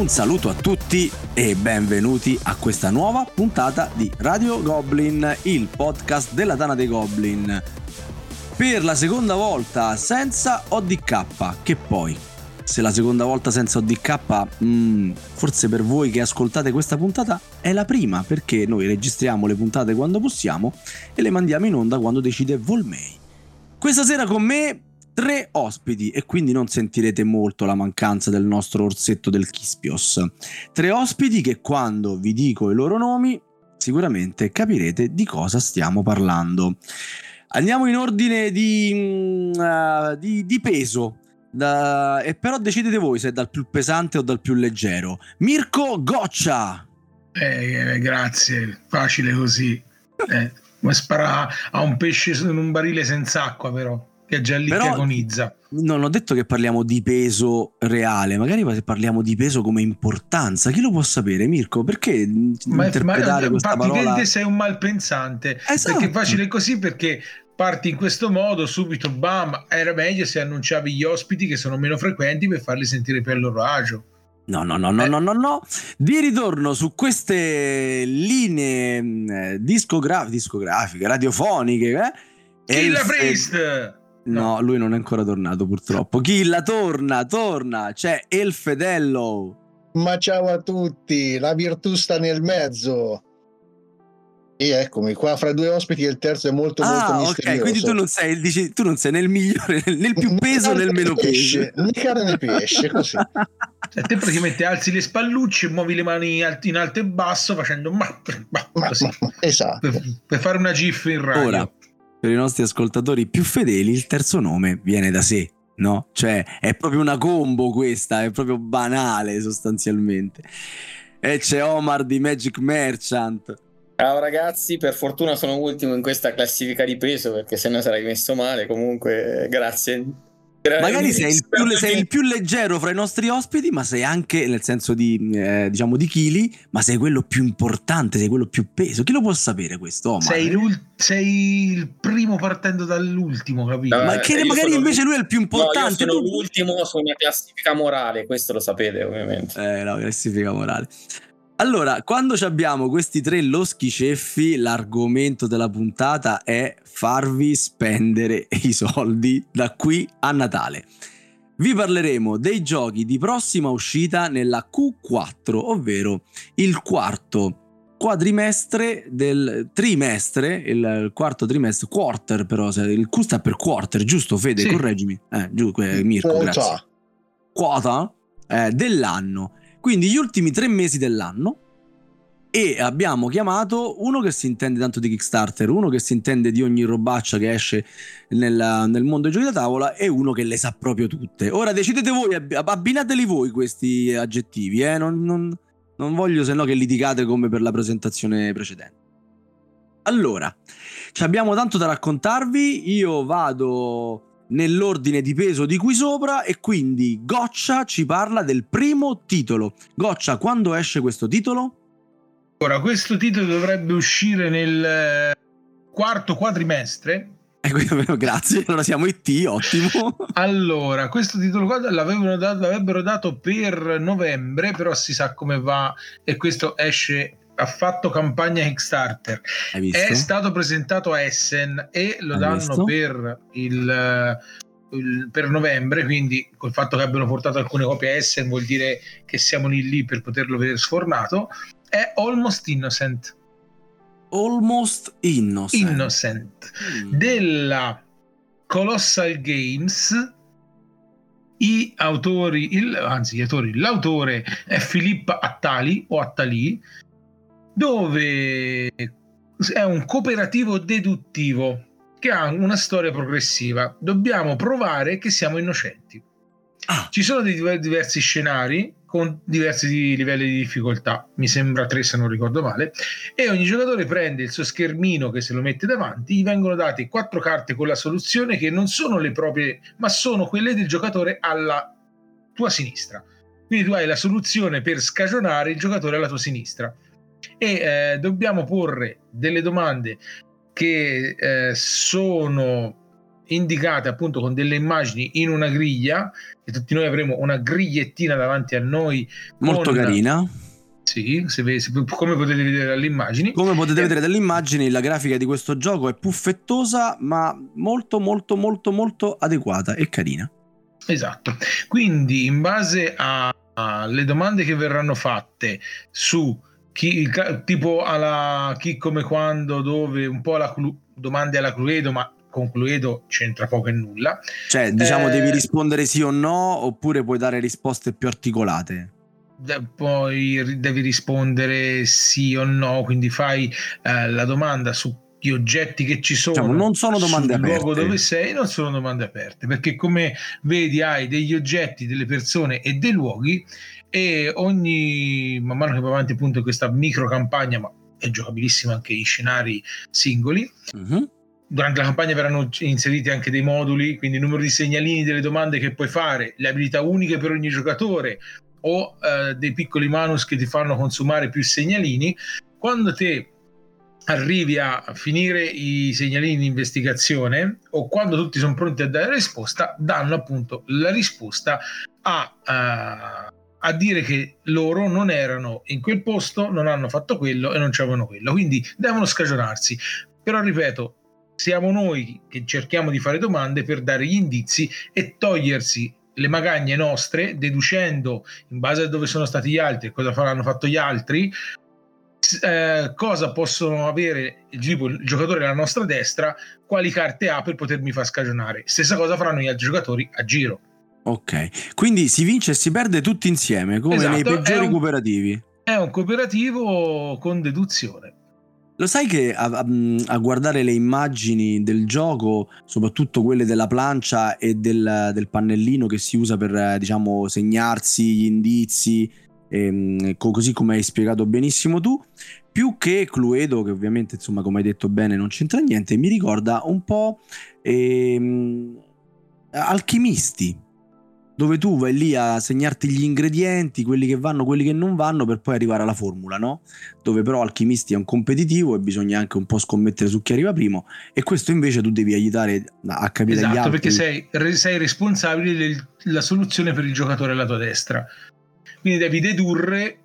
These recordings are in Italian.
Un saluto a tutti e benvenuti a questa nuova puntata di Radio Goblin, il podcast della Tana dei Goblin. Per la seconda volta senza ODK, che poi, se la seconda volta senza ODK, mm, forse per voi che ascoltate questa puntata è la prima, perché noi registriamo le puntate quando possiamo e le mandiamo in onda quando decide Volmei. Questa sera con me tre ospiti e quindi non sentirete molto la mancanza del nostro orsetto del Kispios. Tre ospiti che quando vi dico i loro nomi sicuramente capirete di cosa stiamo parlando. Andiamo in ordine di, uh, di, di peso. Da, e però decidete voi se dal più pesante o dal più leggero. Mirko Goccia. Eh, eh, grazie, facile così. Eh, come spara a un pesce in un barile senza acqua, però che è già lì Però, che agonizza. Non ho detto che parliamo di peso reale, magari parliamo di peso come importanza, chi lo può sapere, Mirko? Perché ma, interpretare ma, questa parola? Te sei un malpensante, esatto. perché è facile così perché parti in questo modo, subito bam, era meglio se annunciavi gli ospiti che sono meno frequenti per farli sentire più a loro agio. No, no, no, no, eh. no, no, no. Di ritorno su queste linee eh, discogra- discografiche, radiofoniche, eh? Killa Priest! No, no, lui non è ancora tornato purtroppo. Killa torna, torna, c'è El Fedello. Ma ciao a tutti, la virtù sta nel mezzo. E eccomi qua fra due ospiti il terzo è molto ah, molto misterioso. ok, quindi tu non sei, dici, tu non sei nel migliore, nel, più peso nel meno pesce. Né carne né pesce, così. Cioè, te praticamente alzi le spallucce muovi le mani in alto e basso facendo ma, ma, così. Ma, esatto. Per, per, fare una gif in radio. Ora, per i nostri ascoltatori più fedeli, il terzo nome viene da sé, no? Cioè è proprio una combo questa, è proprio banale sostanzialmente. E c'è Omar di Magic Merchant. Ciao ragazzi, per fortuna sono ultimo in questa classifica di peso perché se no sarei messo male. Comunque, grazie. Magari sei il, più, sei il, più, leggero fra i nostri ospiti, ma sei anche nel senso di, eh, diciamo, di chili, ma sei quello più importante, sei quello più peso. Chi lo può sapere questo? Omar? Sei, sei il primo partendo dall'ultimo, capito? No, ma che eh, magari invece lui è il più importante. No, io sono tu... l'ultimo su una classifica morale, questo lo sapete ovviamente. Eh, no, classifica morale. Allora, quando abbiamo questi tre loschi ceffi, l'argomento della puntata è farvi spendere i soldi da qui a Natale. Vi parleremo dei giochi di prossima uscita nella Q4, ovvero il quarto quadrimestre del trimestre, il quarto trimestre, quarter però, il Q sta per quarter, giusto Fede? Sì. Correggimi. Eh, giù, Mirko, Quota. grazie. Quota eh, dell'anno quindi gli ultimi tre mesi dell'anno e abbiamo chiamato uno che si intende tanto di Kickstarter, uno che si intende di ogni robaccia che esce nel, nel mondo dei giochi da tavola e uno che le sa proprio tutte. Ora decidete voi, abbinateli voi questi aggettivi, eh? non, non, non voglio se no che litigate come per la presentazione precedente. Allora, abbiamo tanto da raccontarvi, io vado nell'ordine di peso di qui sopra e quindi Goccia ci parla del primo titolo. Goccia, quando esce questo titolo? Ora, questo titolo dovrebbe uscire nel eh, quarto quadrimestre. Eh, grazie, allora siamo IT, ottimo. allora, questo titolo qua l'avrebbero dato, l'avrebbero dato per novembre, però si sa come va e questo esce ha fatto campagna Kickstarter, è stato presentato a Essen e lo Hai danno visto? per il, per novembre, quindi col fatto che abbiano portato alcune copie a Essen vuol dire che siamo lì lì per poterlo vedere sfornato, è Almost Innocent. Almost Innocent. Innocent mm. della Colossal Games i autori, il, anzi gli autori, l'autore è Filippo Attali o Attali dove è un cooperativo deduttivo che ha una storia progressiva. Dobbiamo provare che siamo innocenti. Ah. Ci sono diversi scenari con diversi livelli di difficoltà, mi sembra tre se non ricordo male, e ogni giocatore prende il suo schermino che se lo mette davanti, gli vengono date quattro carte con la soluzione che non sono le proprie, ma sono quelle del giocatore alla tua sinistra. Quindi tu hai la soluzione per scagionare il giocatore alla tua sinistra e eh, dobbiamo porre delle domande che eh, sono indicate appunto con delle immagini in una griglia e tutti noi avremo una grigliettina davanti a noi molto con- carina. Sì, se se- come potete vedere dalle immagini. Come potete vedere dalle immagini la grafica di questo gioco è puffettosa ma molto molto molto molto adeguata e carina. Esatto, quindi in base alle domande che verranno fatte su chi, tipo alla chi, come, quando, dove, un po' la clu- domande alla Cluedo, ma con Cluedo c'entra poco e nulla. cioè diciamo Eh, devi rispondere sì o no oppure puoi dare risposte più articolate Poi devi rispondere sì o no, quindi fai eh, la domanda sugli oggetti che ci sono. Diciamo, non sono domande sul luogo aperte. dove sei, non sono domande aperte, perché come vedi hai degli oggetti, delle persone e dei luoghi e ogni man mano che va avanti appunto questa micro campagna, ma è giocabilissima anche in scenari singoli. Mhm. Durante la campagna verranno inseriti anche dei moduli, quindi il numero di segnalini delle domande che puoi fare, le abilità uniche per ogni giocatore o eh, dei piccoli manus che ti fanno consumare più segnalini. Quando te arrivi a finire i segnalini di investigazione o quando tutti sono pronti a dare risposta, danno appunto la risposta a, a- a dire che loro non erano in quel posto, non hanno fatto quello e non c'avevano quello. Quindi devono scagionarsi. Però ripeto, siamo noi che cerchiamo di fare domande per dare gli indizi e togliersi le magagne nostre, deducendo in base a dove sono stati gli altri e cosa hanno fatto gli altri, eh, cosa possono avere tipo, il giocatore alla nostra destra, quali carte ha per potermi far scagionare. Stessa cosa faranno gli altri giocatori a giro. Ok. Quindi si vince e si perde tutti insieme come Esatto, nei peggiori un- cooperativi. È un cooperativo con deduzione. Lo sai che a, a- a guardare le immagini del gioco, soprattutto quelle della plancia e del, del pannellino che si usa per, diciamo, segnarsi gli indizi, ehm, co- così come hai spiegato benissimo tu, più che Cluedo, che ovviamente, insomma, come hai detto bene, non c'entra niente, mi ricorda un po' ehm, Alchimisti, dove tu vai lì a segnarti gli ingredienti, quelli che vanno, quelli che non vanno, per poi arrivare alla formula, no? dove però Alchimisti è un competitivo e bisogna anche un po' scommettere su chi arriva primo e questo invece tu devi aiutare a capire gli Esatto, altri perché sei, sei responsabile della soluzione per il giocatore alla tua destra. Quindi devi dedurre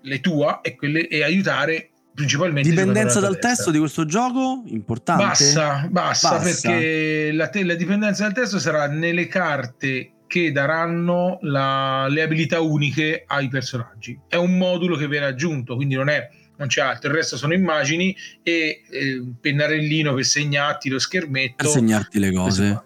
le tue e, quelle, e aiutare principalmente dipendenza dal testo destra. di questo gioco importante Bassa, bassa, Bassa. perché la, te- la dipendenza dal testo sarà nelle carte che daranno la- le abilità uniche ai personaggi. È un modulo che viene aggiunto, quindi non, è, non c'è altro. Il resto sono immagini e eh, pennarellino per segnarti lo schermetto. per segnarti le cose qua.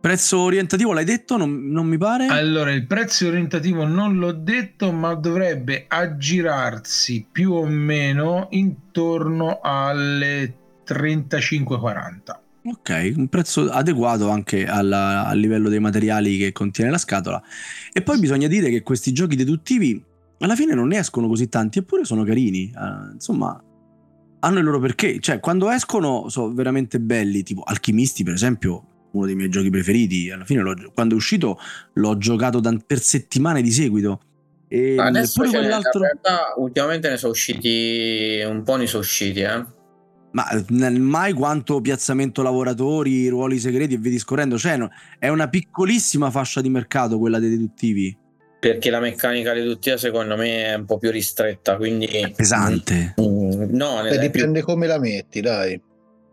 prezzo orientativo l'hai detto non, non mi pare Allora, il prezzo orientativo non l'ho detto, ma dovrebbe aggirarsi più o meno intorno alle 35-40. Ok un prezzo adeguato anche alla- al livello dei materiali che contiene la scatola. E poi bisogna dire che questi giochi deduttivi alla fine non ne escono così tanti eppure sono carini Eh, insomma hanno il loro perché. Cioè quando escono sono veramente belli tipo Alchimisti per esempio uno dei miei giochi preferiti alla fine quando è uscito l'ho giocato da- per settimane di seguito. E Adesso pure cioè, in quell'altro realtà ultimamente ne sono usciti un po' ne sono usciti, eh. Ma nel- mai quanto piazzamento lavoratori ruoli segreti e via discorrendo cioè no- è una piccolissima fascia di mercato quella dei deduttivi Perché la meccanica deduttiva secondo me è un po' più ristretta, quindi è pesante Mm, no, Beh, è più- dipende come la metti, dai.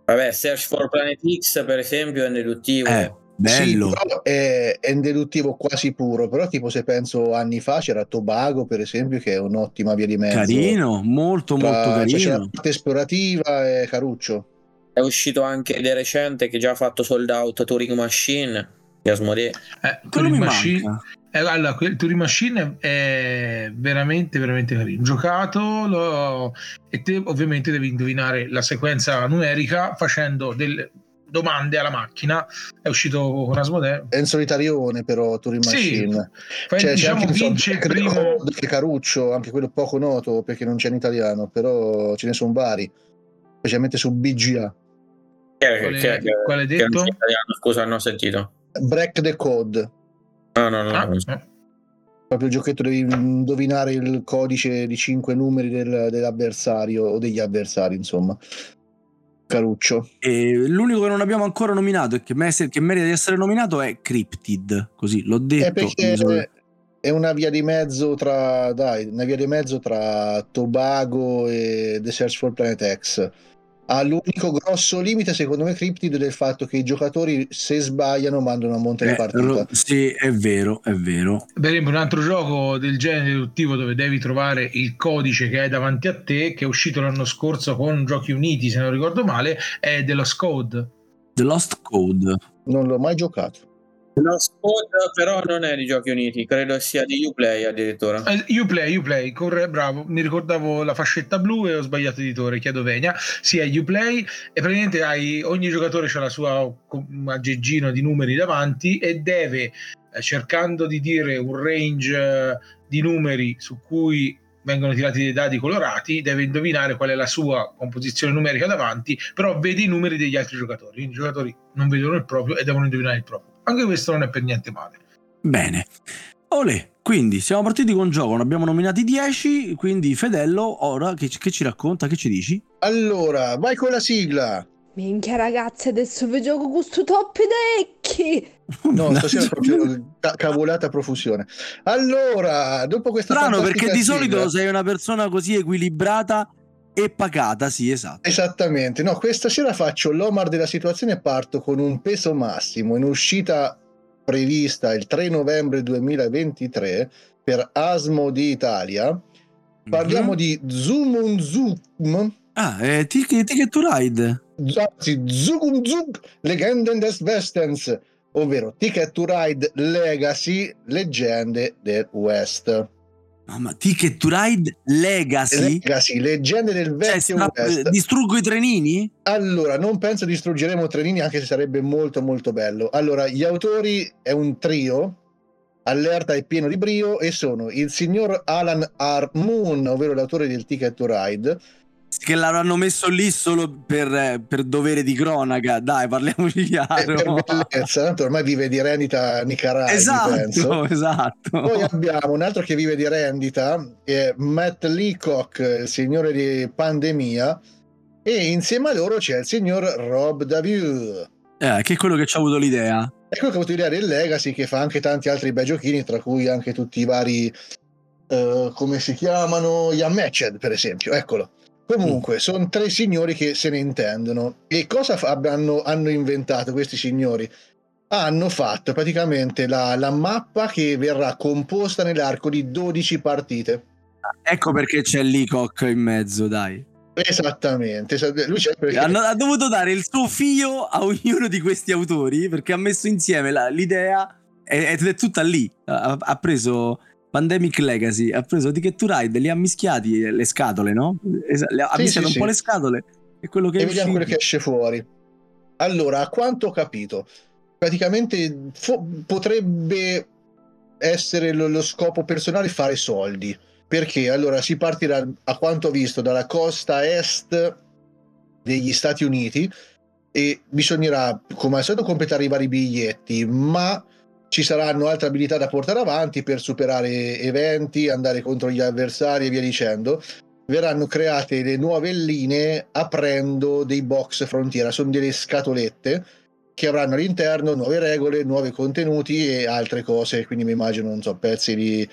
vabbè, Search for Planet X per esempio è deduttivo. eh bello Sì, è, è un deduttivo quasi puro, però tipo se penso anni fa c'era Tobago per esempio che è un'ottima via di mezzo. carino molto Tra- molto cioè, c'è la carino parte esplorativa e Caruccio. È uscito anche di recente che già ha fatto sold out Turing Machine di Asmodee. Eh, mi Machine, eh, allora, quel Turing Machine è veramente, veramente carino. Giocato lo- e te ovviamente devi indovinare la sequenza numerica facendo delle domande alla macchina. È uscito con Asmodee. È in solitarione però Turing Sì, Machine. Fai, Cioè, c'è diciamo, anche non so, vince il primo. Code, che Caruccio, anche quello poco noto perché non c'è in italiano, però ce ne sono vari, specialmente su BGA. Che, Quale, che- che- quale che detto? c'è italiano, scusa, non ho sentito. Break the Code, No, no, no. Ah, no. proprio il giochetto devi indovinare il codice di cinque numeri del- dell'avversario o degli avversari, insomma. Caruccio. E l'unico che non abbiamo ancora nominato e che, mer- che merita di essere nominato è Cryptid. Così l'ho detto. È perché è una via di mezzo tra, dai, una via di mezzo tra Tobago e The Search for Planet X ha l'unico grosso limite secondo me Cryptid del fatto che i giocatori se sbagliano mandano a monte eh, di partita sì è vero è vero. Per esempio un altro gioco del genere deduttivo dove devi trovare il codice che hai davanti a te che è uscito l'anno scorso con Giochi Uniti se non ricordo male è The Lost Code. The Lost Code. Non l'ho mai giocato No, Squad però non è di Giochi Uniti, credo sia di Uplay addirittura. Eh, Uplay, Uplay, corre, bravo, mi ricordavo la fascetta blu e ho sbagliato editore, chiedo venia. Sì, è Uplay e praticamente hai, ogni giocatore ha la sua aggeggino di numeri davanti e deve, eh, cercando di dire un range eh, di numeri su cui vengono tirati dei dadi colorati, deve indovinare qual è la sua composizione numerica davanti, però vede i numeri degli altri giocatori. I giocatori non vedono il proprio e devono indovinare il proprio. Anche questo non è per niente male. Bene. Olè, quindi siamo partiti con gioco, ne abbiamo nominati 10, quindi Fedello, ora che, che, ci racconta, che ci dici? Allora, vai con la sigla. Minchia ragazzi, adesso vi gioco con sto top decchi. No, stasera proprio cavolata a profusione. Allora, dopo questa Strano perché di sigla, solito sei una persona così equilibrata e pagata, sì, esatto. Esattamente. No, questa sera faccio l'Omar della situazione e parto con un peso massimo in uscita prevista il 3 novembre 2023 per Asmo di Italia. Parliamo mm-hmm. di Zumun Zoom. Ah, è Ticket to Ride. Anzi, Zugum Zug Legenden des Westens, ovvero Ticket to Ride Legacy Leggende del West. Mamma, Ticket to Ride Legacy? Legacy, leggende del cioè, vecchio cioè, West. Distruggo i trenini? Allora, non penso distruggeremo trenini, anche se sarebbe molto molto bello. Allora, gli autori è un trio, allerta e pieno di brio, e sono il signor Alan R. Moon, ovvero l'autore del Ticket to Ride, che l'avranno messo lì solo per, per, dovere di cronaca. Dai, parliamoci chiaro. Per bellezza, tanto ormai vive di rendita Nicaragua. Esatto, esatto. Poi abbiamo un altro che vive di rendita, è Matt Leacock, il signore di Pandemia, e insieme a loro c'è il signor Rob Daviu. Eh, che è quello che ci ha avuto l'idea. È quello che ha avuto l'idea del Legacy, che fa anche tanti altri bei giochini, tra cui anche tutti i vari... Uh, come si chiamano? Gli Unmatched, per esempio, eccolo. Comunque, mm. sono tre signori che se ne intendono. E cosa fa- hanno, hanno, inventato questi signori? Hanno fatto praticamente la, la, mappa che verrà composta nell'arco di 12 partite. Ecco perché c'è l'Icoc in mezzo, dai. Esattamente. Lui perché... Hanno, ha dovuto dare il suo figlio a ognuno di questi autori perché ha messo insieme la, l'idea ed è, è tutta lì. Ha, ha preso Pandemic Legacy ha preso Ticket to Ride, li ha mischiati le scatole, no? ha sì, mischiato sì, un po' le scatole e quello che e vediamo quello che esce fuori. Allora, a quanto ho capito, praticamente fo- potrebbe essere lo, lo scopo personale fare soldi. Perché allora si partirà, a quanto ho visto, dalla costa est degli Stati Uniti e bisognerà, come al solito, completare i vari biglietti, ma ci saranno altre abilità da portare avanti per superare eventi, andare contro gli avversari e via dicendo. Verranno create le nuove linee aprendo dei box frontiera, sono delle scatolette che avranno all'interno nuove regole, nuovi contenuti e altre cose. Quindi mi immagino, non so, pezzi di,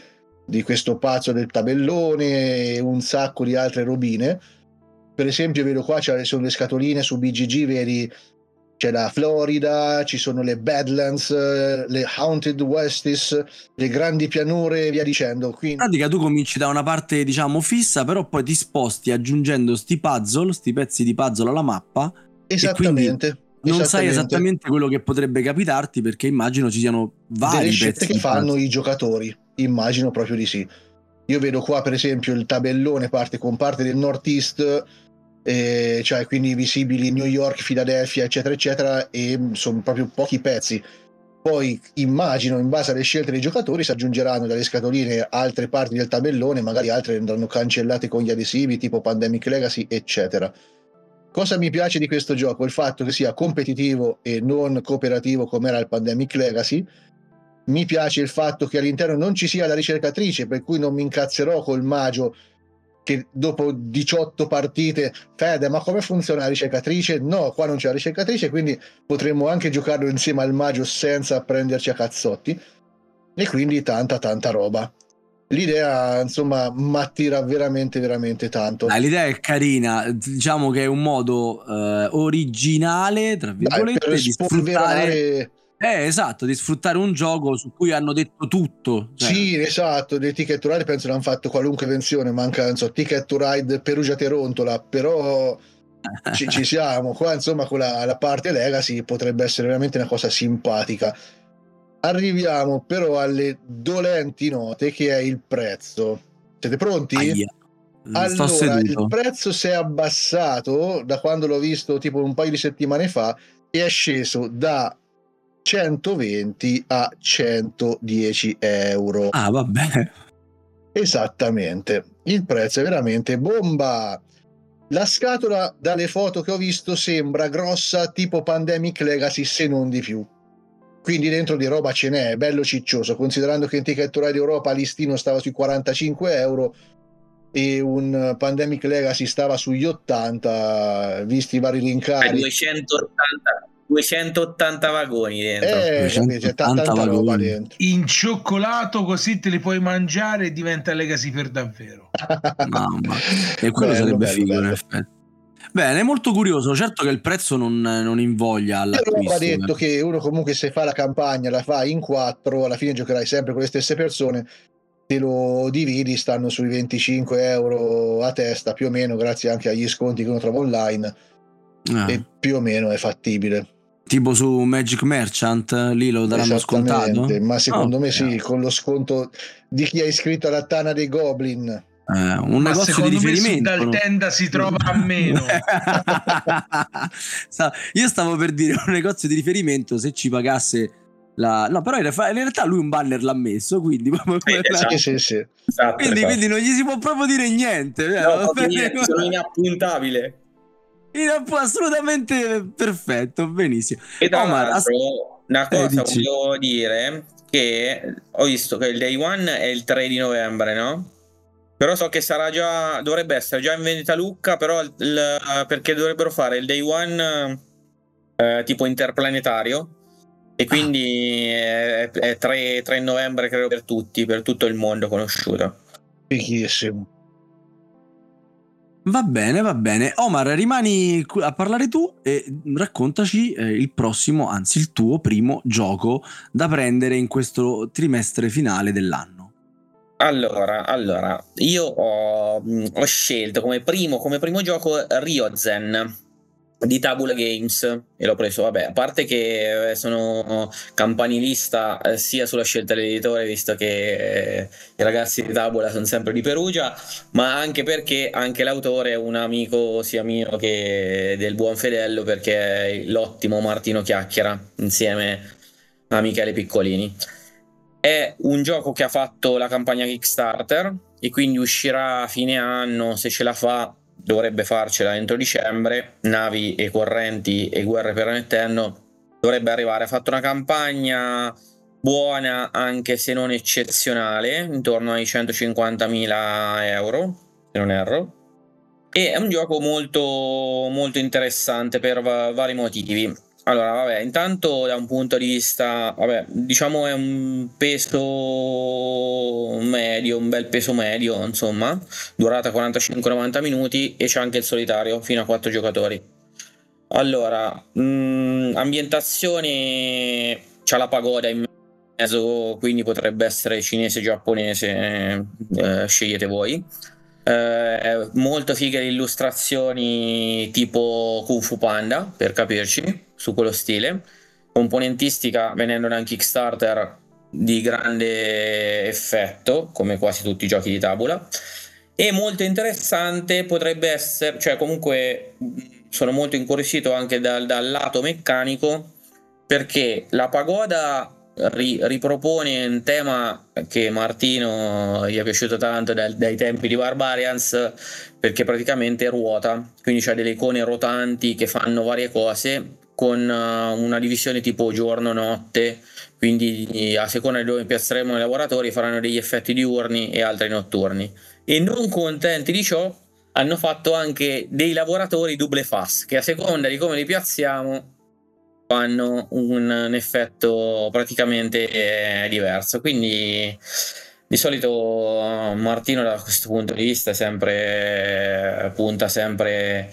di questo pazzo del tabellone e un sacco di altre robine. Per esempio, vedo qua, ci sono le scatoline su BGG, vedi c'è la Florida, ci sono le Badlands, le Haunted Westies, le grandi pianure e via dicendo. Quindi... In pratica tu cominci da una parte diciamo fissa, però poi ti sposti aggiungendo sti puzzle, sti pezzi di puzzle alla mappa. Esattamente. Non sai esattamente quello che potrebbe capitarti perché immagino ci siano vari Delle scelte che fanno i giocatori, immagino proprio di sì. Io vedo qua per esempio il tabellone parte con parte del Northeast eh, cioè quindi visibili New York, Philadelphia, eccetera, eccetera, e sono proprio pochi pezzi. Poi immagino, in base alle scelte dei giocatori, si aggiungeranno dalle scatoline altre parti del tabellone, magari altre andranno cancellate con gli adesivi, tipo Pandemic Legacy, eccetera. Cosa mi piace di questo gioco? Il fatto che sia competitivo e non cooperativo come era il Pandemic Legacy. Mi piace il fatto che all'interno non ci sia la ricercatrice, per cui non mi incazzerò col magio che dopo 18 partite Fede ma come funziona la ricercatrice? No, qua non c'è la ricercatrice quindi potremmo anche giocarlo insieme al Magio senza prenderci a cazzotti. E quindi tanta tanta roba. L'idea insomma mi attira veramente veramente tanto. Dai, l'idea è carina. Diciamo che è un modo eh, originale tra virgolette Dai, di sfruttare eh, esatto, di sfruttare un gioco su cui hanno detto tutto. Cioè. Sì, esatto, dei ticket to ride penso che hanno fatto qualunque pensione, manca, non so, ticket to ride Perugia-Terontola, però ci, ci, siamo. Qua, insomma, con la, la, parte legacy potrebbe essere veramente una cosa simpatica. Arriviamo però alle dolenti note che è il prezzo. Siete pronti? Aia. Allora, il prezzo si è abbassato da quando l'ho visto tipo un paio di settimane fa e è sceso da 120 a 110 euro. Ah, vabbè. Esattamente. Il prezzo è veramente bomba. La scatola, dalle foto che ho visto, sembra grossa tipo Pandemic Legacy, se non di più. Quindi dentro di roba ce n'è, bello ciccioso, considerando che in Ticket Ride Europa listino stava sui 45 euro e un Pandemic Legacy stava sugli 80, visti i vari rincari. 280 280 vagoni dentro. Eh, 280 tanta vagoni. dentro. Incioccolato così te li puoi mangiare e diventa legacy per davvero. Mamma. E quello bello, sarebbe bello, figo bello. in effetti. Bene, è molto curioso. Certo che il prezzo non, non invoglia all'acquisto. ha detto che uno comunque se fa la campagna, la fa in quattro, alla fine giocherai sempre con le stesse persone. Te lo dividi, stanno sui 25 euro a testa più o meno, grazie anche agli sconti che uno trova online. Ah. E più o meno è fattibile. Tipo su Magic Merchant, lì lo daranno scontato? Ma secondo oh, me sì, con lo sconto di chi è iscritto alla Tana dei Goblin. Eh, un Ma negozio di riferimento. dal tenda si trova a meno. Io stavo per dire un negozio di riferimento se ci pagasse la... No, però in realtà lui un banner l'ha messo, quindi... Sì, sì, sì. Esatto, quindi, esatto. quindi, non gli si può proprio dire niente. No, sono inappuntabile assolutamente perfetto, benissimo. E tra Omar, ass- una eh, cosa eh, volevo dire che ho visto che il day one è il 3 di novembre, no? Però so che sarà già, dovrebbe essere già in vendita Lucca, però il, perché dovrebbero fare il day one eh, tipo interplanetario e quindi ah. è, è 3, 3 novembre credo per tutti, per tutto il mondo conosciuto. Fighissimo. Va bene, va bene. Omar, rimani a parlare tu e raccontaci eh, il prossimo, anzi il tuo primo gioco da prendere in questo trimestre finale dell'anno. Allora, allora io ho, ho scelto come primo, come primo gioco Ryozen di Tabula Games e l'ho preso, vabbè, a parte che eh, sono campanilista eh, sia sulla scelta dell'editore, visto che eh, i ragazzi di Tabula sono sempre di Perugia, ma anche perché anche l'autore è un amico sia mio che del buon Fedello, perché è l'ottimo Martino Chiacchiera insieme a Michele Piccolini. È un gioco che ha fatto la campagna Kickstarter e quindi uscirà a fine anno se ce la fa dovrebbe farcela entro dicembre, navi e correnti e guerre per eterno, dovrebbe arrivare. Ha fatto una campagna buona anche se non eccezionale, intorno ai 150.000 euro, se non erro. E è un gioco molto, molto interessante per va- vari motivi. Allora, vabbè, intanto da un punto di vista, vabbè, diciamo è un peso medio, un bel peso medio, insomma, durata 45-90 minuti e c'è anche il solitario fino a 4 giocatori. Allora, mh, mm, ambientazione, c'ha la pagoda in mezzo, quindi potrebbe essere cinese, giapponese, eh, scegliete voi. Eh, molto fighe le illustrazioni tipo Kung Fu Panda, per capirci su quello stile. Componentistica venendo da un Kickstarter di grande effetto, come quasi tutti i giochi di tavola. E molto interessante potrebbe essere, cioè comunque sono molto incuriosito anche dal, dal lato meccanico perché la pagoda ri, ripropone un tema che Martino gli è piaciuto tanto dai, dai tempi di Barbarians perché praticamente ruota, quindi c'è delle icone rotanti che fanno varie cose con uh, una divisione tipo giorno-notte, quindi a seconda di dove piazzeremo i lavoratori faranno degli effetti diurni e altri notturni. e non contenti di ciò hanno fatto anche dei lavoratori double fast che a seconda di come li piazziamo hanno un, un effetto praticamente eh, diverso. Quindi di solito Martino da questo punto di vista sempre punta sempre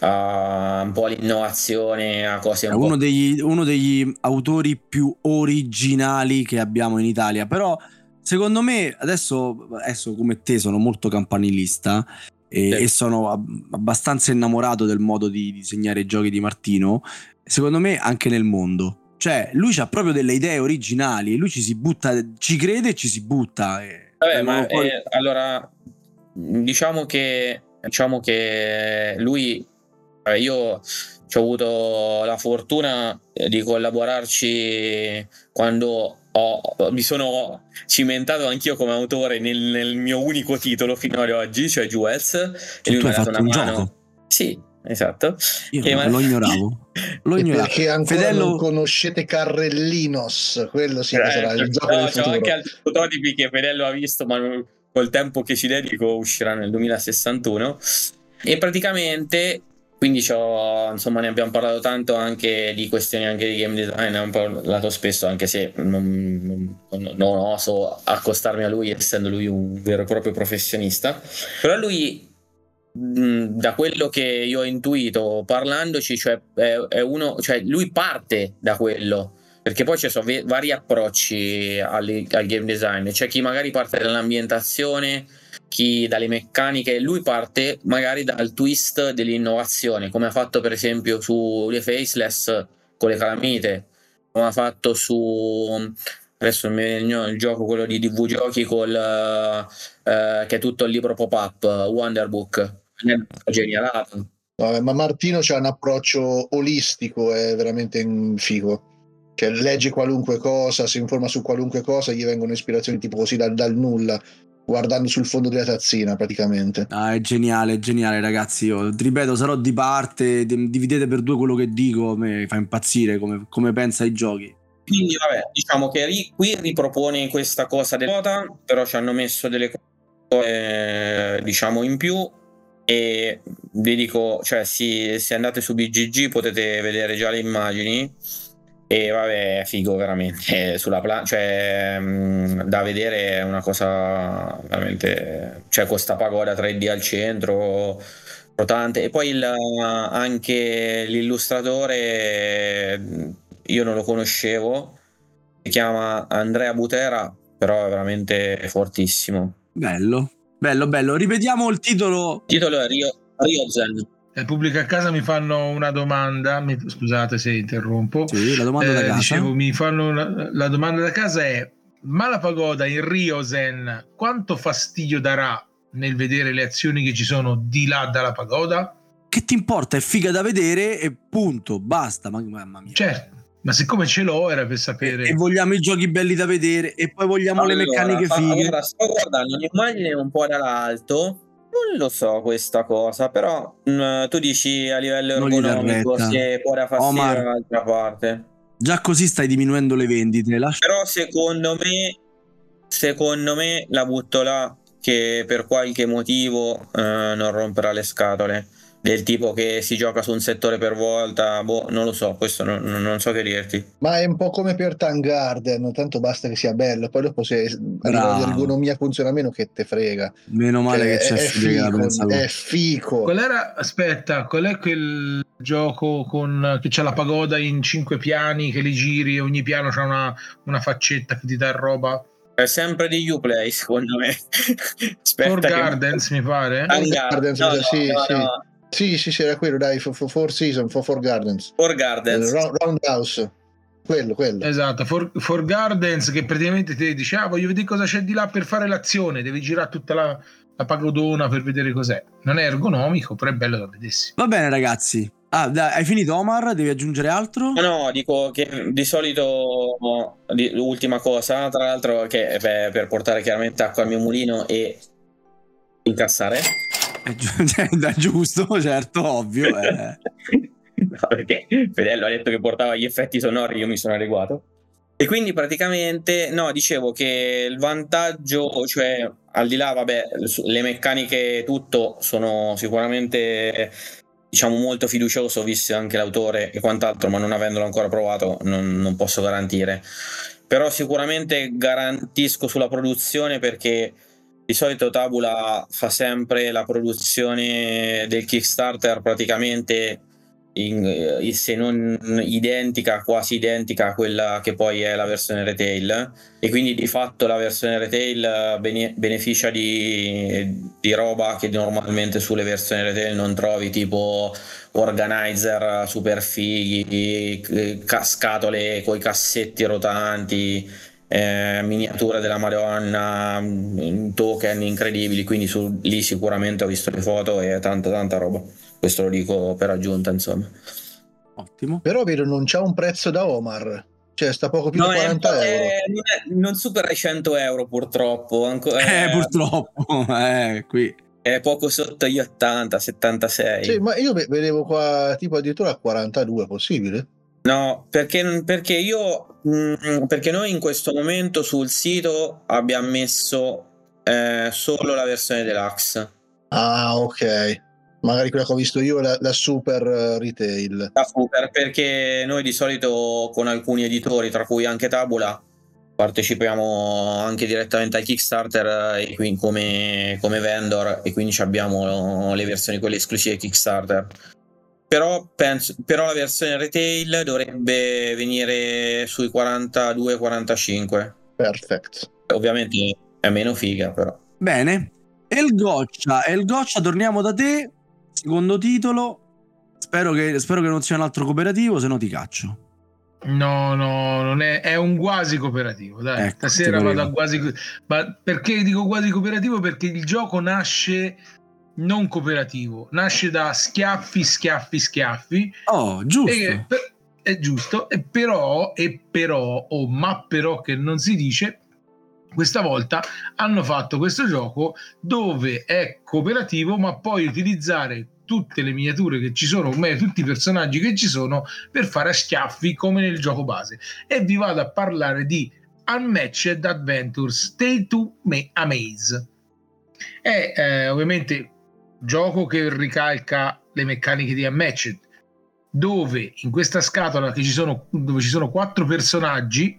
a un po' all'innovazione, a cose un uno. Degli, uno degli autori più originali che abbiamo in Italia, però secondo me adesso, adesso come te sono molto campanilista e, Sì. e sono ab- abbastanza innamorato del modo di disegnare i giochi di Martino, secondo me anche nel mondo. Cioè, lui ha proprio delle idee originali, lui ci si butta, ci crede e ci si butta. e- Vabbè, ma eh, allora diciamo che diciamo che lui io ho avuto la fortuna di collaborarci quando ho- mi sono cimentato anch'io come autore nel, nel mio unico titolo fino ad oggi, cioè Jewels. E Che lui tu mi hai ha dato fatto una un mano. gioco. Sì, esatto. Io ma- lo ignoravo. Lo ignoravo. perché ancora Fedello- non conoscete Carrellinos, quello sì Eh, sarà il no, gioco del c'ho futuro. anche altri prototipi che Fedello ha visto, ma col tempo che ci dedico uscirà nel 2061. E praticamente, quindi insomma, ne abbiamo parlato tanto anche di questioni anche di game design, ne abbiamo parlato spesso, anche se non, non- non oso accostarmi a lui, essendo lui un vero e proprio professionista. Però lui da quello che io ho intuito parlandoci, cioè è, uno, cioè lui parte da quello, perché poi ci sono vari approcci al, al game design. C'è chi magari parte dall'ambientazione, chi dalle meccaniche, lui parte magari dal twist dell'innovazione, come ha fatto per esempio su The Faceless con le calamite, come ha fatto su adesso mi viene il gioco quello di DV Giochi col eh, che è tutto il libro pop-up Wonderbook. Genialato. Vabbè, ma Martino c'ha un approccio olistico, è veramente un figo. Cioè, legge qualunque cosa, si informa su qualunque cosa, gli vengono ispirazioni tipo così dal, dal nulla, guardando sul fondo della tazzina praticamente. Ah, è geniale, è geniale, ragazzi. Io ti ripeto, sarò di parte. di- Dividete per due quello che dico. A me fa impazzire come, come pensa ai giochi. quindi vabbè diciamo che ri- qui ripropone questa cosa del quota però ci hanno messo delle cose diciamo in più e vi dico cioè sì, se andate su BGG potete vedere già le immagini e vabbè è figo veramente sulla pla- cioè mh, da vedere è una cosa veramente c'è questa pagoda 3D al centro rotante e poi il- anche l'illustratore io non lo conoscevo si chiama Andrea Butera però è veramente fortissimo Bello, bello, bello. Ripetiamo il titolo. il titolo è Rio, Riozen Il pubblico a casa mi fanno una domanda, mi- scusate se interrompo. Sì, la domanda da Eh, casa. Dicevo, mi fanno una- la domanda da casa è: ma la pagoda in Riosen quanto fastidio darà nel vedere le azioni che ci sono di là dalla pagoda? Che ti importa? È figa da vedere e punto. Basta. Ma, mamma mia. Certo, ma siccome ce l'ho era per sapere. E vogliamo i giochi belli da vedere e poi vogliamo le Allora, meccaniche fa- fighe. Allora, sto guardando un'immagine un po' dall'alto. Non lo so questa cosa, però mh, tu dici a livello retta. se può da fastidio Omar. dall'altra parte. Già così stai diminuendo le vendite. Lascia... Però secondo me, secondo me la butto là che per qualche motivo eh, non romperà le scatole. Del tipo che si gioca su un settore per volta, boh, non lo so, questo non, non- so che dirti. Ma è un po' come per Tangarden, tanto basta che sia bello, poi dopo se a livello Bravo. di ergonomia funziona meno che te frega. Meno male Cioè, che c'è è, che fico, è fico. Qual era, aspetta, qual è quel gioco con, che c'ha la pagoda in cinque piani che li giri e ogni piano c'ha una, una faccetta che ti dà roba? È sempre di Uplay, secondo me. Aspetta For che- Gardens mi pare? Ah, For Gardens, no, no, sì, no, sì. Sì, sì, sì, era quello, dai, for, for- Four Season, for Four Gardens. For Eh, Gardens. Round- Roundhouse. Quello, quello. Esatto, for, For Gardens che praticamente ti dice ah voglio vedere cosa c'è di là per fare l'azione, devi girare tutta la, la pagodona per vedere cos'è. Non è ergonomico, però è bello da vedersi. Va bene, ragazzi. Ah, dai, hai finito, Omar? Devi aggiungere altro? No, no, dico che di solito di- l'ultima cosa, tra l'altro, che beh, per portare chiaramente acqua al mio mulino e incassare. Cioè, è giusto, certo, ovvio. eh. No, perché Fedello ha detto che portava gli effetti sonori, io mi sono adeguato. E quindi praticamente, no, dicevo che il vantaggio, cioè al di là, vabbè, le meccaniche, tutto sono sicuramente diciamo molto fiducioso, visto anche l'autore e quant'altro, ma non avendolo ancora provato non, non posso garantire. Però sicuramente garantisco sulla produzione perché di solito Tabula fa sempre la produzione del Kickstarter praticamente in, eh, se non identica, quasi identica a quella che poi è la versione retail. E quindi di fatto la versione retail bene, beneficia di, di, roba che normalmente sulle versioni retail non trovi tipo organizer super fighi, scatole con i cassetti rotanti eh, miniature della Madonna, token incredibili, quindi su, lì sicuramente ho visto le foto e tanta tanta roba. Questo lo dico per aggiunta, insomma. Ottimo. Però vedo non c'è un prezzo da Omar. Cioè, sta poco più no, di 40 è, euro. È, non, è, non, supera i 100 euro, purtroppo. Anco, eh, purtroppo, eh, qui. È poco sotto gli 80, 76. Sì, ma io vedevo qua tipo addirittura a 42, possibile? No, perché, perché io mh, perché noi in questo momento sul sito abbiamo messo eh, solo la versione deluxe. Ah, ok magari quella che ho visto io, la, la super eh, retail. La super, perché noi di solito con alcuni editori, tra cui anche Tabula, partecipiamo anche direttamente al Kickstarter eh, e quindi come, come vendor e quindi abbiamo le versioni quelle esclusive Kickstarter. Però, penso, però la versione retail dovrebbe venire sui 42-45. Perfetto. Ovviamente è meno figa, però. Bene. E il goccia, e il goccia, torniamo da te Secondo titolo, spero che, spero che non sia un altro cooperativo, se no ti caccio. No, no, non è, è un quasi cooperativo. Dai, ecco, stasera vado a quasi. Ma perché dico quasi cooperativo? Perché il gioco nasce non cooperativo, nasce da schiaffi, schiaffi, schiaffi. Oh, giusto. E, per, è giusto, e però, e però, o oh, ma però che non si dice, questa volta hanno fatto questo gioco dove è cooperativo, ma puoi utilizzare tutte le miniature che ci sono, o meglio, tutti i personaggi che ci sono per fare a schiaffi come nel gioco base. E vi vado a parlare di Unmatched Adventures Stay to Amaze. È eh, ovviamente gioco che ricalca le meccaniche di Unmatched, dove in questa scatola ci sono, dove ci sono quattro personaggi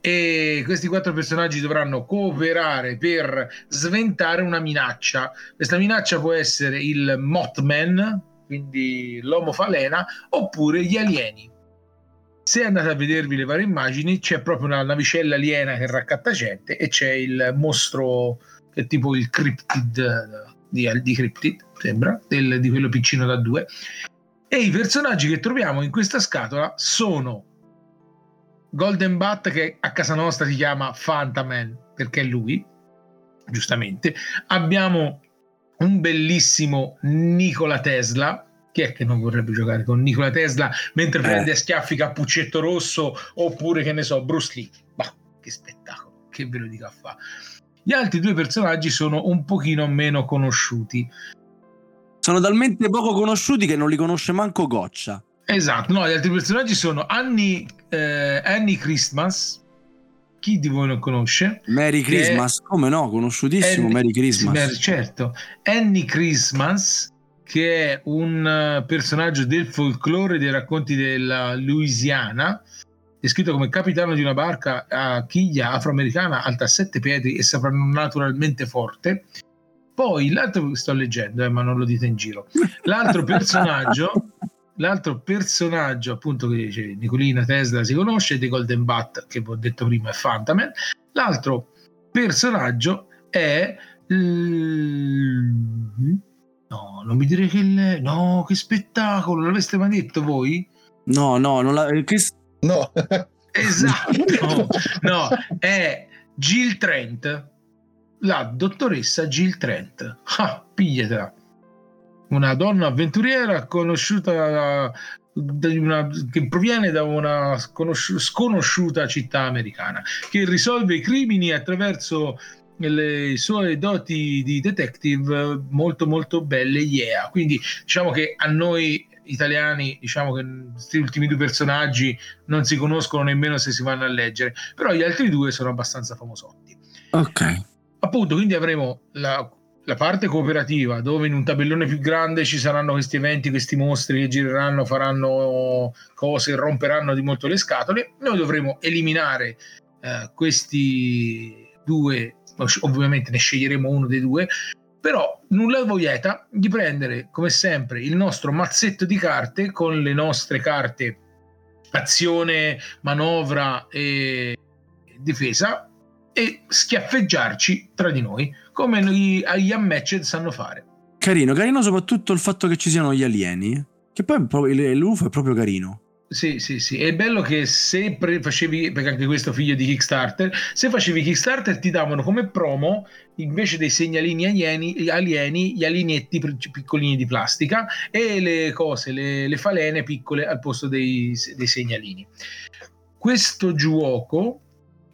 e questi quattro personaggi dovranno cooperare per sventare una minaccia. Questa minaccia può essere il Mothman, quindi l'uomo falena, oppure gli alieni. Se andate a vedervi le varie immagini, c'è proprio una navicella aliena che raccatta gente e c'è il mostro che è tipo il Cryptid di, di Cryptid, sembra, del, di quello piccino da due. E i personaggi che troviamo in questa scatola sono Golden Bat che a casa nostra si chiama Fantaman perché è lui, giustamente. Abbiamo un bellissimo Nikola Tesla. Chi è che non vorrebbe giocare con Nikola Tesla mentre eh. prende a schiaffi Cappuccetto Rosso oppure che ne so, Bruce Lee? Ma che spettacolo, che ve lo dico a fa. Gli altri due personaggi sono un pochino meno conosciuti. Sono talmente poco conosciuti che non li conosce manco Goccia. Esatto, no, gli altri personaggi sono Annie, eh, Annie Christmas. Chi di voi non conosce? Mary Christmas, come no? Conosciutissimo Annie, Mary Christmas. Sì, certo. Annie Christmas, che è un personaggio del folklore dei racconti della Louisiana, descritto come capitano di una barca a chiglia afroamericana alta 7 piedi e naturalmente forte. Poi l'altro sto leggendo, eh, ma non lo dite in giro. L'altro personaggio l'altro personaggio appunto che dice Nicolina Tesla si conosce The Golden Bat che vi ho detto prima è Fantaman l'altro personaggio è no non mi dire che il... no che spettacolo l'aveste mai detto voi? no no non la... che... no. Esatto. No è Jill Trent. La dottoressa Jill Trent. Ah, pigliatela. Una donna avventuriera conosciuta una, che proviene da una sconosciuta città americana che risolve i crimini attraverso le sue doti di detective molto molto belle yeah quindi diciamo che a noi italiani, diciamo che questi ultimi due personaggi non si conoscono nemmeno se si vanno a leggere, però gli altri due sono abbastanza famosotti. Ok. Appunto, quindi avremo la, la parte cooperativa dove in un tabellone più grande ci saranno questi eventi, questi mostri che gireranno, faranno cose, romperanno di molto le scatole. Noi dovremo eliminare eh, questi due, ovviamente ne sceglieremo uno dei due, però nulla vieta di prendere come sempre il nostro mazzetto di carte con le nostre carte azione, manovra e difesa e schiaffeggiarci tra di noi come gli Unmatched sanno fare. Carino, carino soprattutto il fatto che ci siano gli alieni, che poi l'UFO è proprio carino. Sì, sì, sì. È bello che se pre- facevi, perché anche questo figlio di Kickstarter, se facevi Kickstarter ti davano come promo invece dei segnalini alieni, alieni gli alienetti piccolini di plastica e le cose, le, le falene piccole al posto dei, dei segnalini. Questo gioco,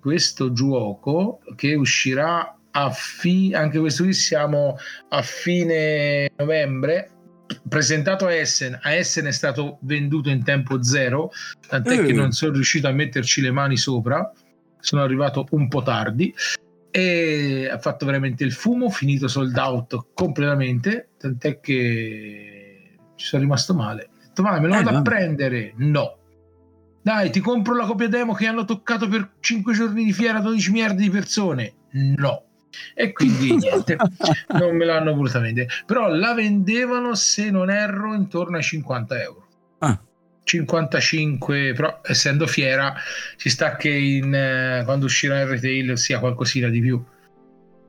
questo gioco che uscirà a fine, anche questo qui siamo a fine novembre, presentato a Essen, a Essen è stato venduto in tempo zero, tant'è mm. che non sono riuscito a metterci le mani sopra, sono arrivato un po' tardi e ha fatto veramente il fumo, finito sold out completamente, tant'è che ci sono rimasto male. Ho detto, ma me lo vado eh, a prendere? No. Dai, ti compro la copia demo che hanno toccato per 5 giorni di fiera 12 miliardi di persone? No e quindi niente, non me l'hanno voluta vendere. Però la vendevano, se non erro, intorno ai 50 euro. Ah. 55, però essendo fiera ci sta che in, eh, quando uscirà il retail sia qualcosina di più.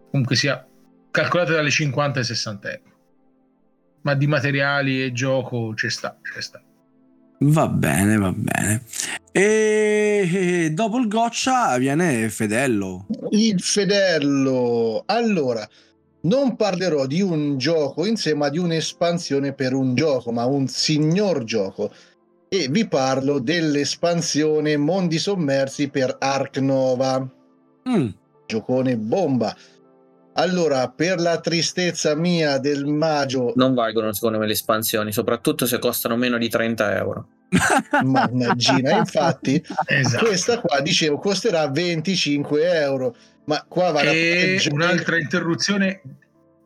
Comunque sia calcolate dalle 50 ai 60 euro. Ma di materiali e gioco c'è sta, c'è sta. Va bene, va bene. E dopo il goccia viene Fedello. Il Fedello. Allora, non parlerò di un gioco in sé, ma di un'espansione per un gioco, ma un signor gioco. E vi parlo dell'espansione Mondi Sommersi per Ark Nova. Mm. Giocone bomba. Allora, per la tristezza mia del maggio... Non valgono secondo me le espansioni, soprattutto se costano meno di 30 euro. Mannaggina, infatti esatto. questa qua, dicevo, costerà 25 euro. Ma qua va E un'altra interruzione,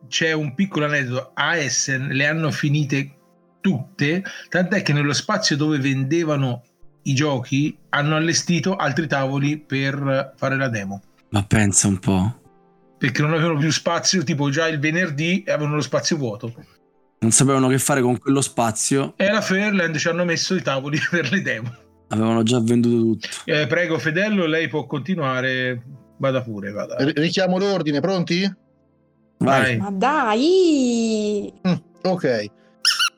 c'è un piccolo aneddoto. A Essen le hanno finite tutte, tant'è che nello spazio dove vendevano i giochi hanno allestito altri tavoli per fare la demo. Ma pensa un po' perché non avevano più spazio, tipo già il venerdì avevano lo spazio vuoto. Non sapevano che fare con quello spazio. E alla Fairland ci hanno messo i tavoli per le demo. Avevano già venduto tutto. Eh, prego Fedello, lei può continuare. Vada pure, vada. R- richiamo l'ordine, pronti? Vai. Ma dai! Mm, ok.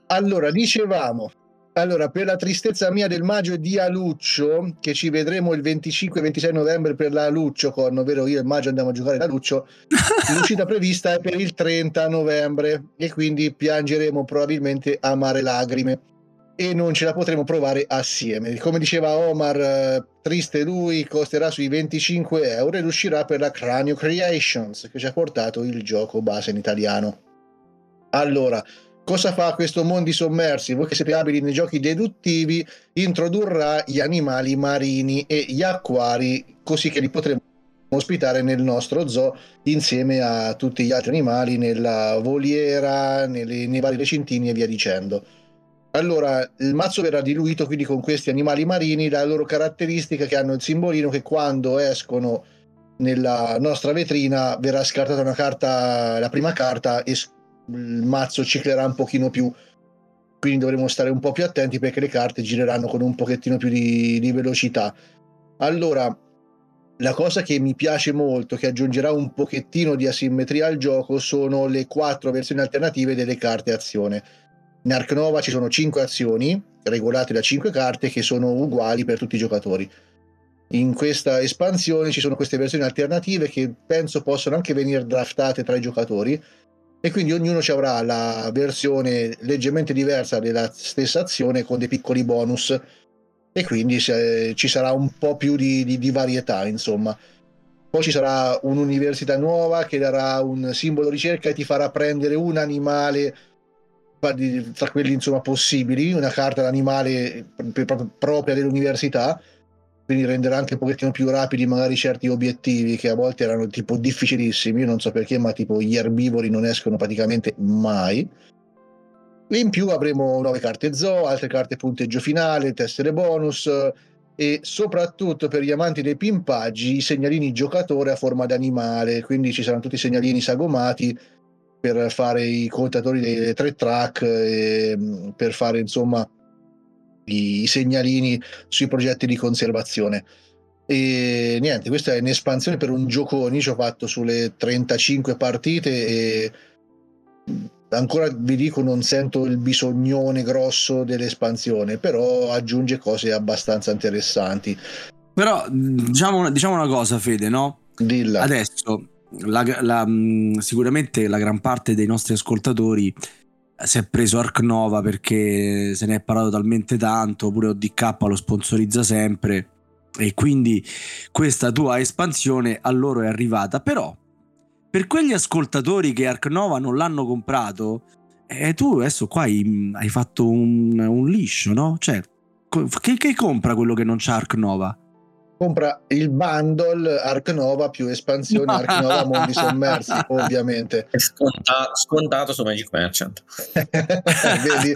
Allora, dicevamo, allora, per la tristezza mia del maggio di Aluccio, che ci vedremo il 25-26 novembre per la Con, ovvero io e Maggio andiamo a giocare da Luccio, l'uscita prevista è per il 30 novembre e quindi piangeremo probabilmente amare lagrime e non ce la potremo provare assieme. Come diceva Omar, eh, triste lui, costerà sui 25 euro ed uscirà per la Cranio Creations che ci ha portato il gioco base in italiano. Allora, Cosa fa questo Mondi Sommersi? Voi che siete abili nei giochi deduttivi, introdurrà gli animali marini e gli acquari, così che li potremo ospitare nel nostro zoo insieme a tutti gli altri animali nella voliera, nelle, nei vari recintini e via dicendo. Allora, il mazzo verrà diluito quindi con questi animali marini, la loro caratteristica che hanno il simbolino che quando escono nella nostra vetrina verrà scartata una carta, la prima carta e il mazzo ciclerà un pochino più quindi dovremo stare un po' più attenti perché le carte gireranno con un pochettino più di, di velocità allora la cosa che mi piace molto, che aggiungerà un pochettino di asimmetria al gioco, sono le quattro versioni alternative delle carte azione. In Ark Nova ci sono cinque azioni, regolate da cinque carte, che sono uguali per tutti i giocatori. In questa espansione ci sono queste versioni alternative che penso possono anche venire draftate tra i giocatori, e quindi ognuno ci avrà la versione leggermente diversa della stessa azione con dei piccoli bonus. E quindi se, ci sarà un po' più di, di, di, varietà insomma. Poi ci sarà un'università nuova che darà un simbolo ricerca e ti farà prendere un animale tra quelli insomma possibili, una carta d'animale proprio propria dell'università, quindi renderà anche un pochettino più rapidi magari certi obiettivi che a volte erano tipo difficilissimi, io non so perché, ma tipo gli erbivori non escono praticamente mai. In più avremo nuove carte zoo, altre carte punteggio finale, tessere bonus e soprattutto per gli amanti dei pimpaggi i segnalini giocatore a forma d'animale, quindi ci saranno tutti i segnalini sagomati per fare i contatori dei tre track mm, per fare insomma i, i segnalini sui progetti di conservazione. E niente, questa è un'espansione per un giocone. Ci ho fatto sulle 35 partite e ancora vi dico non sento il bisognone grosso dell'espansione, però aggiunge cose abbastanza interessanti. Però diciamo, diciamo una cosa, Fede, no? Dilla. Adesso la- la- sicuramente la gran parte dei nostri ascoltatori si è preso Arc Nova perché se ne è parlato talmente tanto, pure ODK lo sponsorizza sempre e quindi questa tua espansione a loro è arrivata. Però per quegli ascoltatori che Arc Nova non l'hanno comprato, eh, tu adesso qua hai, hai fatto un, un liscio, no? Cioè, co- che, che compra quello che non c'ha Arc Nova? Compra il bundle Arc Nova più espansione Arc Nova Mondi Sommersi, ovviamente. È sconta- scontato su Magic Merchant. vedi,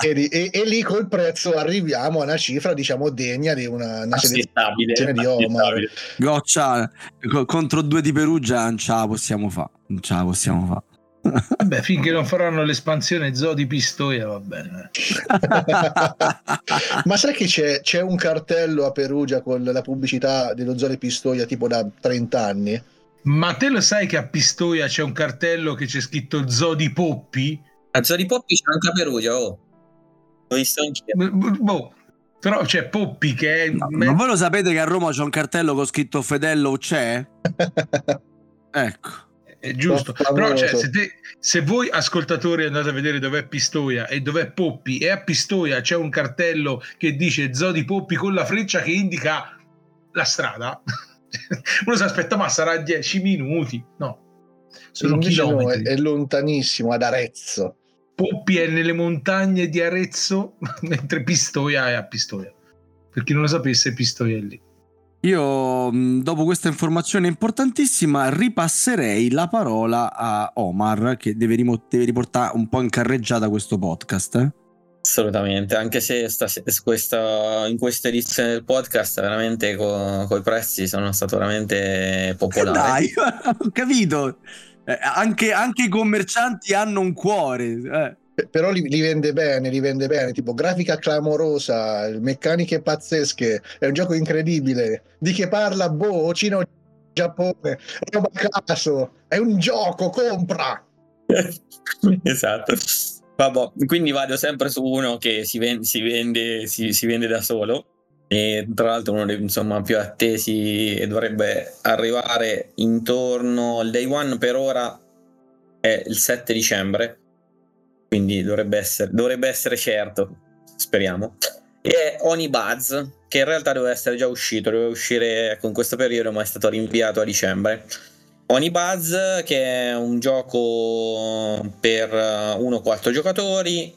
vedi? E, e lì col prezzo arriviamo a una cifra diciamo degna di una, una Accettabile. selezione di Omar. Goccia co- contro due di Perugia non ce la possiamo fare. Non ce la possiamo fare. Vabbè, finché non faranno l'espansione Zoo di Pistoia va bene. Ma sai che c'è, c'è un cartello a Perugia con la pubblicità dello Zone Pistoia tipo da 30 anni? Ma te lo sai che a Pistoia c'è un cartello che c'è scritto Zoo di Poppi? A Zori Poppi c'è anche a Perugia, oh. L'ho visto anch'io. Boh, però c'è Poppi che è... No, ma voi lo sapete che a Roma c'è un cartello con scritto Fedello c'è? Ecco. È giusto, però cioè, se, te- se voi ascoltatori andate a vedere dov'è Pistoia e dov'è Poppi e a Pistoia c'è un cartello che dice Zoo di Poppi con la freccia che indica la strada, uno si aspetta ma sarà 10 minuti, no, sono Invece no, è, chilometri. è lontanissimo, ad Arezzo. Poppi è nelle montagne di Arezzo, mentre Pistoia è a Pistoia. Per chi non lo sapesse, Pistoia è lì. Io, mh, dopo questa informazione importantissima, ripasserei la parola a Omar, che deve, rimo- deve riportare un po' in carreggiata questo podcast. eh. Assolutamente, anche se sta- questa- in questa edizione del podcast veramente con i prezzi sono stato veramente popolare. Dai, ho capito. Eh, anche, anche i commercianti hanno un cuore. eh. Però li, li vende bene, li vende bene, tipo grafica clamorosa, meccaniche pazzesche, è un gioco incredibile. Di che parla? Boh, Cina o Giappone, roba a caso, è un gioco, compra! esatto. Vabbè, quindi vado sempre su uno che si vende, si vende, si- si vende da solo. E tra l'altro uno dei insomma, più attesi e dovrebbe arrivare intorno al day one per ora è il 7 dicembre. Quindi dovrebbe essere, dovrebbe essere certo, speriamo. E è Onibuzz, che in realtà doveva essere già uscito, doveva uscire con questo periodo, ma è stato rinviato a dicembre. Onibuzz, che è un gioco per 1-4 giocatori,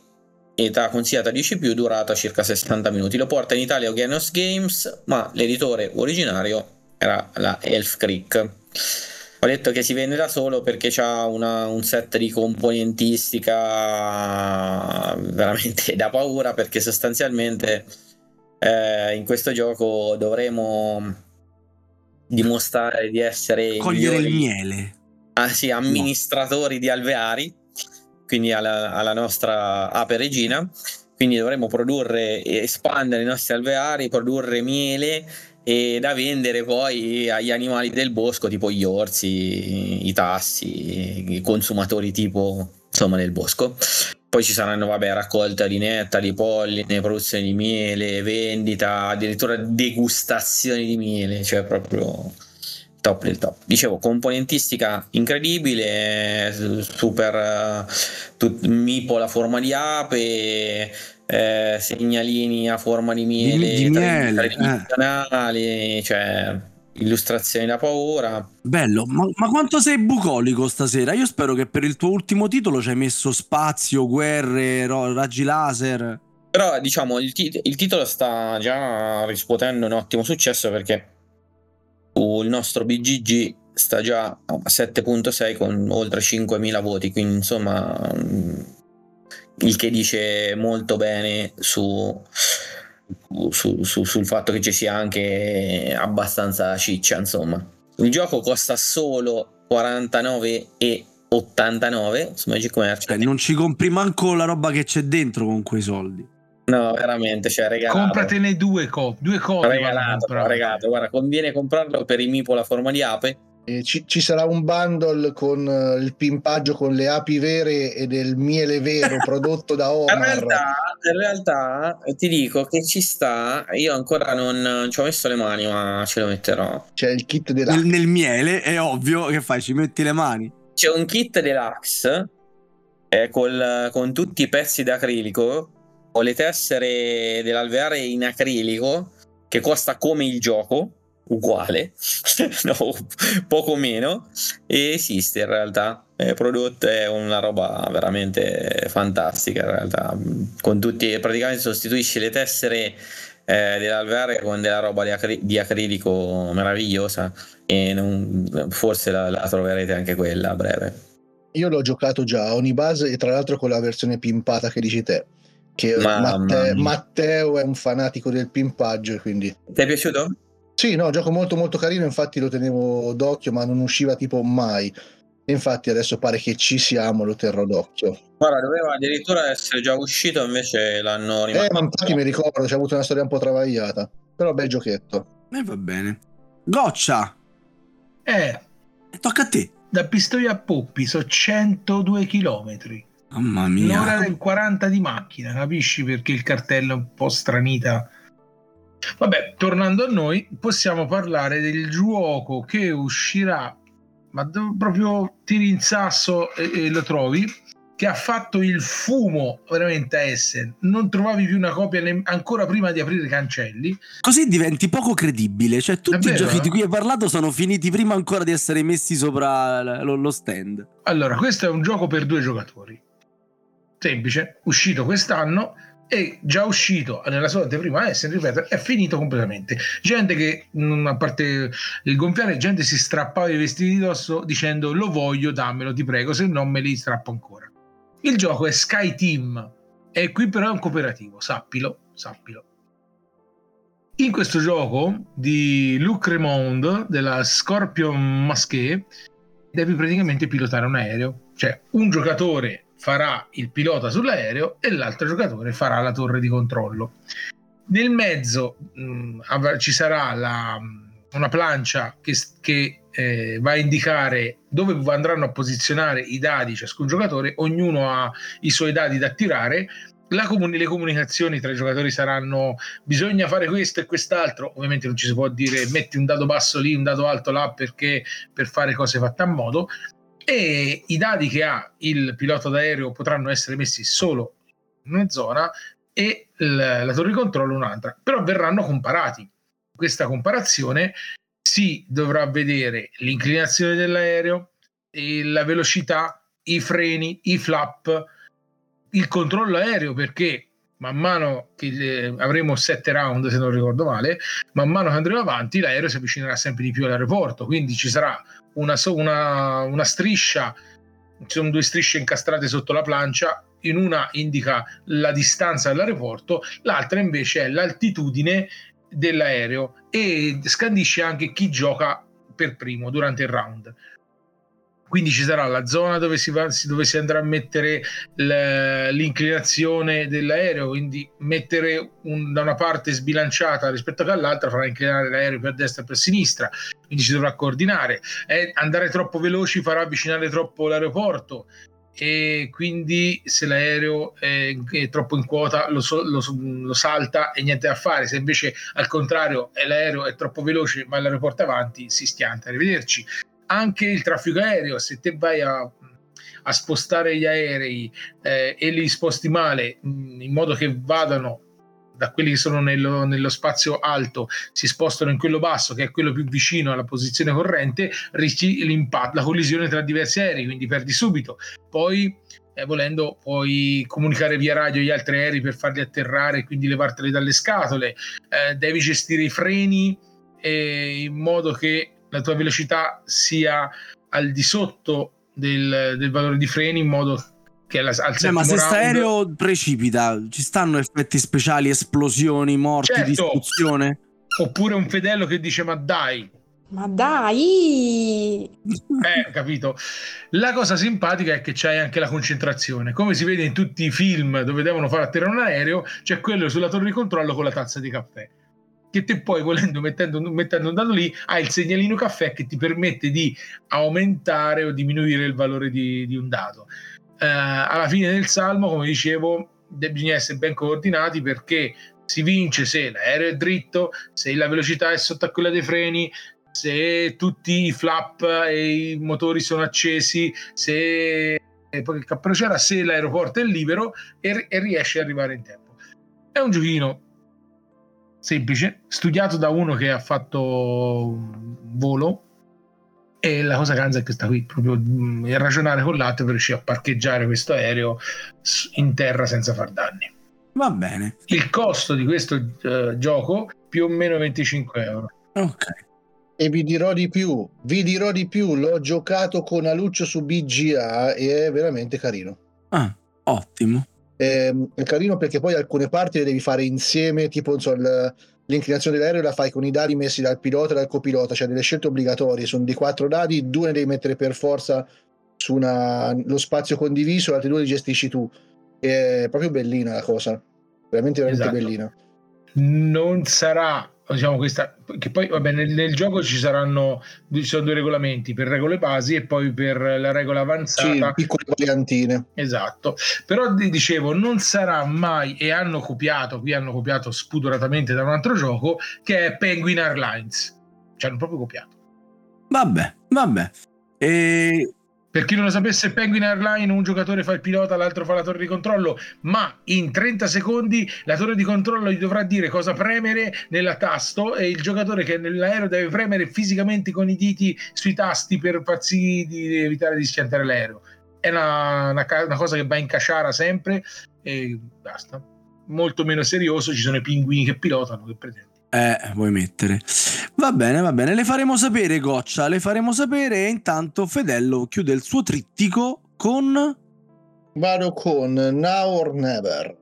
età consigliata 10 durata circa 60 minuti. Lo porta in Italia Genos Games, ma l'editore originario era la Elf Creek. Ho detto che si vende da solo perché ha un set di componentistica veramente da paura perché sostanzialmente eh, in questo gioco dovremo dimostrare di essere Cogliere il miele. Ah, sì, amministratori di alveari, quindi alla, alla nostra ape regina. Quindi dovremo produrre espandere i nostri alveari, produrre miele e da vendere poi agli animali del bosco, tipo gli orsi, i tassi, i consumatori tipo insomma del bosco. Poi ci saranno, vabbè, raccolta di nettari, polline, produzione di miele, vendita, addirittura degustazioni di miele, cioè proprio top del top. Dicevo, componentistica incredibile, super eh, tut- mipo la forma di ape, eh, segnalini a forma di miele, Di- di miele, eh. tridimensionali, cioè illustrazioni da paura. Bello, ma, ma, quanto sei bucolico stasera? Io spero che per il tuo ultimo titolo ci hai messo spazio, guerre, raggi laser. Però diciamo il, tit- il, titolo sta già riscuotendo un ottimo successo perché il nostro BGG sta già a 7.6 con oltre 5.000 voti, quindi insomma mm, il che dice molto bene su, su, su, sul fatto che ci sia anche abbastanza ciccia insomma. Il gioco costa solo 49,89 su Magic Merchant. Cioè, non ci compri manco la roba che c'è dentro con quei soldi. No, veramente, cioè regalato. Compratene due, co- due copie. Regalato, regalato, guarda, conviene comprarlo per i Mipo la forma di ape. Ci, ci, sarà un bundle con uh, il pimpaggio con le api vere e del miele vero prodotto da Omar. In realtà, in realtà, ti dico che ci sta. Io ancora non ci ho messo le mani, ma ce lo metterò. C'è il kit deluxe. Nel, nel miele è ovvio che fai, ci metti le mani. C'è un kit deluxe eh, col, con tutti i pezzi d'acrilico ho le tessere dell'alveare in acrilico che costa come il gioco uguale no, poco meno e esiste in realtà. È prodotto è una roba veramente fantastica in realtà. Con tutti praticamente sostituisci le tessere eh, dell'alveare con della roba di, acri- di acrilico meravigliosa e non, forse la, la troverete anche quella a breve. Io l'ho giocato già a Onibase e tra l'altro con la versione pimpata che dici te che Matte- Matteo è un fanatico del pimpaggio quindi ti è piaciuto? Sì no gioco molto molto carino infatti lo tenevo d'occhio ma non usciva tipo mai. Infatti adesso pare che ci siamo lo terrò d'occhio. Guarda doveva addirittura essere già uscito invece l'hanno rimandato. eh ma infatti mi ricordo c'è avuto una storia un po' travagliata. Però bel giochetto. E eh, va bene. Goccia! Eh. Tocca a te. Da Pistoia a Poppi sono 102 chilometri. Mamma mia. Un'ora del 40 di macchina, capisci perché il cartello è un po' stranita. Vabbè, tornando a noi, possiamo parlare del gioco che uscirà, ma proprio tiri in sasso e, e lo trovi, che ha fatto il fumo veramente a Essen. Non trovavi più una copia ne- ancora prima di aprire i cancelli. Così diventi poco credibile. Cioè, tutti i giochi di cui hai parlato sono finiti prima ancora di essere messi sopra lo, lo stand. Allora, questo è un gioco per due giocatori semplice, uscito quest'anno e già uscito nella sua anteprima Essen, ripeto, è finito completamente. Gente che, a parte il gonfiare, gente si strappava i vestiti di dosso dicendo lo voglio, dammelo, ti prego, se no me li strappo ancora. Il gioco è Sky Team e qui però è un cooperativo, sappilo, sappilo. In questo gioco di Luc Remond della Scorpion Masquet devi praticamente pilotare un aereo, cioè un giocatore farà il pilota sull'aereo e l'altro giocatore farà la torre di controllo. Nel mezzo mh, mm, ci sarà la, una plancia che, che eh, va a indicare dove andranno a posizionare i dadi ciascun giocatore, ognuno ha i suoi dadi da tirare. Comuni- le comunicazioni tra i giocatori saranno bisogna fare questo e quest'altro. Ovviamente non ci si può dire metti un dado basso lì, un dado alto là perché per fare cose fatte a modo e i dati che ha il pilota d'aereo potranno essere messi solo in una zona e la, la torre di controllo un'altra, però verranno comparati. Questa comparazione si dovrà vedere l'inclinazione dell'aereo, la velocità, i freni, i flap, il controllo aereo perché man mano che eh, avremo sette round se non ricordo male, man mano che andremo avanti l'aereo si avvicinerà sempre di più all'aeroporto, quindi ci sarà una, una, una striscia, ci sono due strisce incastrate sotto la plancia, in una indica la distanza dall'aeroporto, l'altra invece è l'altitudine dell'aereo e scandisce anche chi gioca per primo durante il round quindi ci sarà la zona dove si, va, dove si andrà a mettere l'inclinazione dell'aereo, quindi mettere un, da una parte sbilanciata rispetto all'altra farà inclinare l'aereo per destra e per sinistra, quindi si dovrà coordinare. Eh, andare troppo veloci farà avvicinare troppo l'aeroporto e quindi se l'aereo è, è troppo in quota lo, lo, lo, salta e niente da fare. Se invece al contrario l'aereo è troppo veloce ma l'aeroporto avanti si stianta arrivederci anche il traffico aereo, se te vai a, a spostare gli aerei eh, e li sposti male mh, in modo che vadano da quelli che sono nello, nello, spazio alto si spostano in quello basso, che è quello più vicino alla posizione corrente, rischi l'impatto, la collisione tra diversi aerei, quindi perdi subito. Poi, eh, volendo, puoi comunicare via radio gli altri aerei per farli atterrare e quindi levarteli dalle scatole. Eh, devi gestire i freni eh, in modo che la tua velocità sia al di sotto del, del valore di freni, in modo che al Beh, ma se sta aereo precipita, ci stanno effetti speciali, esplosioni, morti, certo. distruzione? Oppure un fedello che dice ma dai. Ma dai! Eh, capito. La cosa simpatica è che c'hai anche la concentrazione. Come si vede in tutti i film dove devono fare atterrare un aereo, c'è quello sulla torre di controllo con la tazza di caffè. Che te poi, volendo, mettendo, mettendo un dado lì, hai il segnalino caffè che ti permette di aumentare o diminuire il valore di, di un dado eh, alla fine del salmo, come dicevo, bisogna essere ben coordinati perché si vince se l'aereo è dritto, se la velocità è sotto a quella dei freni, se tutti i flap e i motori sono accesi, se poi il cappello c'era, se l'aeroporto è libero e, e riesce ad arrivare in tempo. È un giochino semplice, studiato da uno che ha fatto volo e la cosa canza è che sta qui proprio mm, a ragionare con l'altro per riuscire a parcheggiare questo aereo in terra senza far danni. Va bene. Il costo di questo uh, gioco più o meno 25 euro. Ok. E vi dirò di più, vi dirò di più, l'ho giocato con Aluccio su BGA e è veramente carino. Ah, ottimo. È, è carino perché poi alcune parti le devi fare insieme, tipo so, il, l'inclinazione dell'aereo la fai con i dadi messi dal pilota e dal copilota, cioè delle scelte obbligatorie, sono di quattro dadi, due ne devi mettere per forza su una, lo spazio condiviso, altri due li gestisci tu. È proprio bellina la cosa, veramente veramente esatto. bellina. Non sarà diciamo questa che poi vabbè nel, nel, gioco ci saranno ci sono due regolamenti per regole basi e poi per la regola avanzata. Sì, piccole variantine. Esatto. Però dicevo non sarà mai e hanno copiato qui hanno copiato spudoratamente da un altro gioco che è Penguin Airlines. Ci hanno proprio copiato. Vabbè vabbè. E per chi non lo sapesse, Penguin Airline, un giocatore fa il pilota, l'altro fa la torre di controllo, ma in 30 secondi la torre di controllo gli dovrà dire cosa premere nella tasto e il giocatore che è nell'aereo deve premere fisicamente con i diti sui tasti per far sì di evitare di schiantare l'aereo. È una, una, una cosa che va in casciara sempre e basta. Molto meno serioso, ci sono i pinguini che pilotano, che pretende. Eh, vuoi mettere. Va bene, va bene, le faremo sapere, Goccia, le faremo sapere e intanto Fedello chiude il suo trittico con... Vado con Now or Never,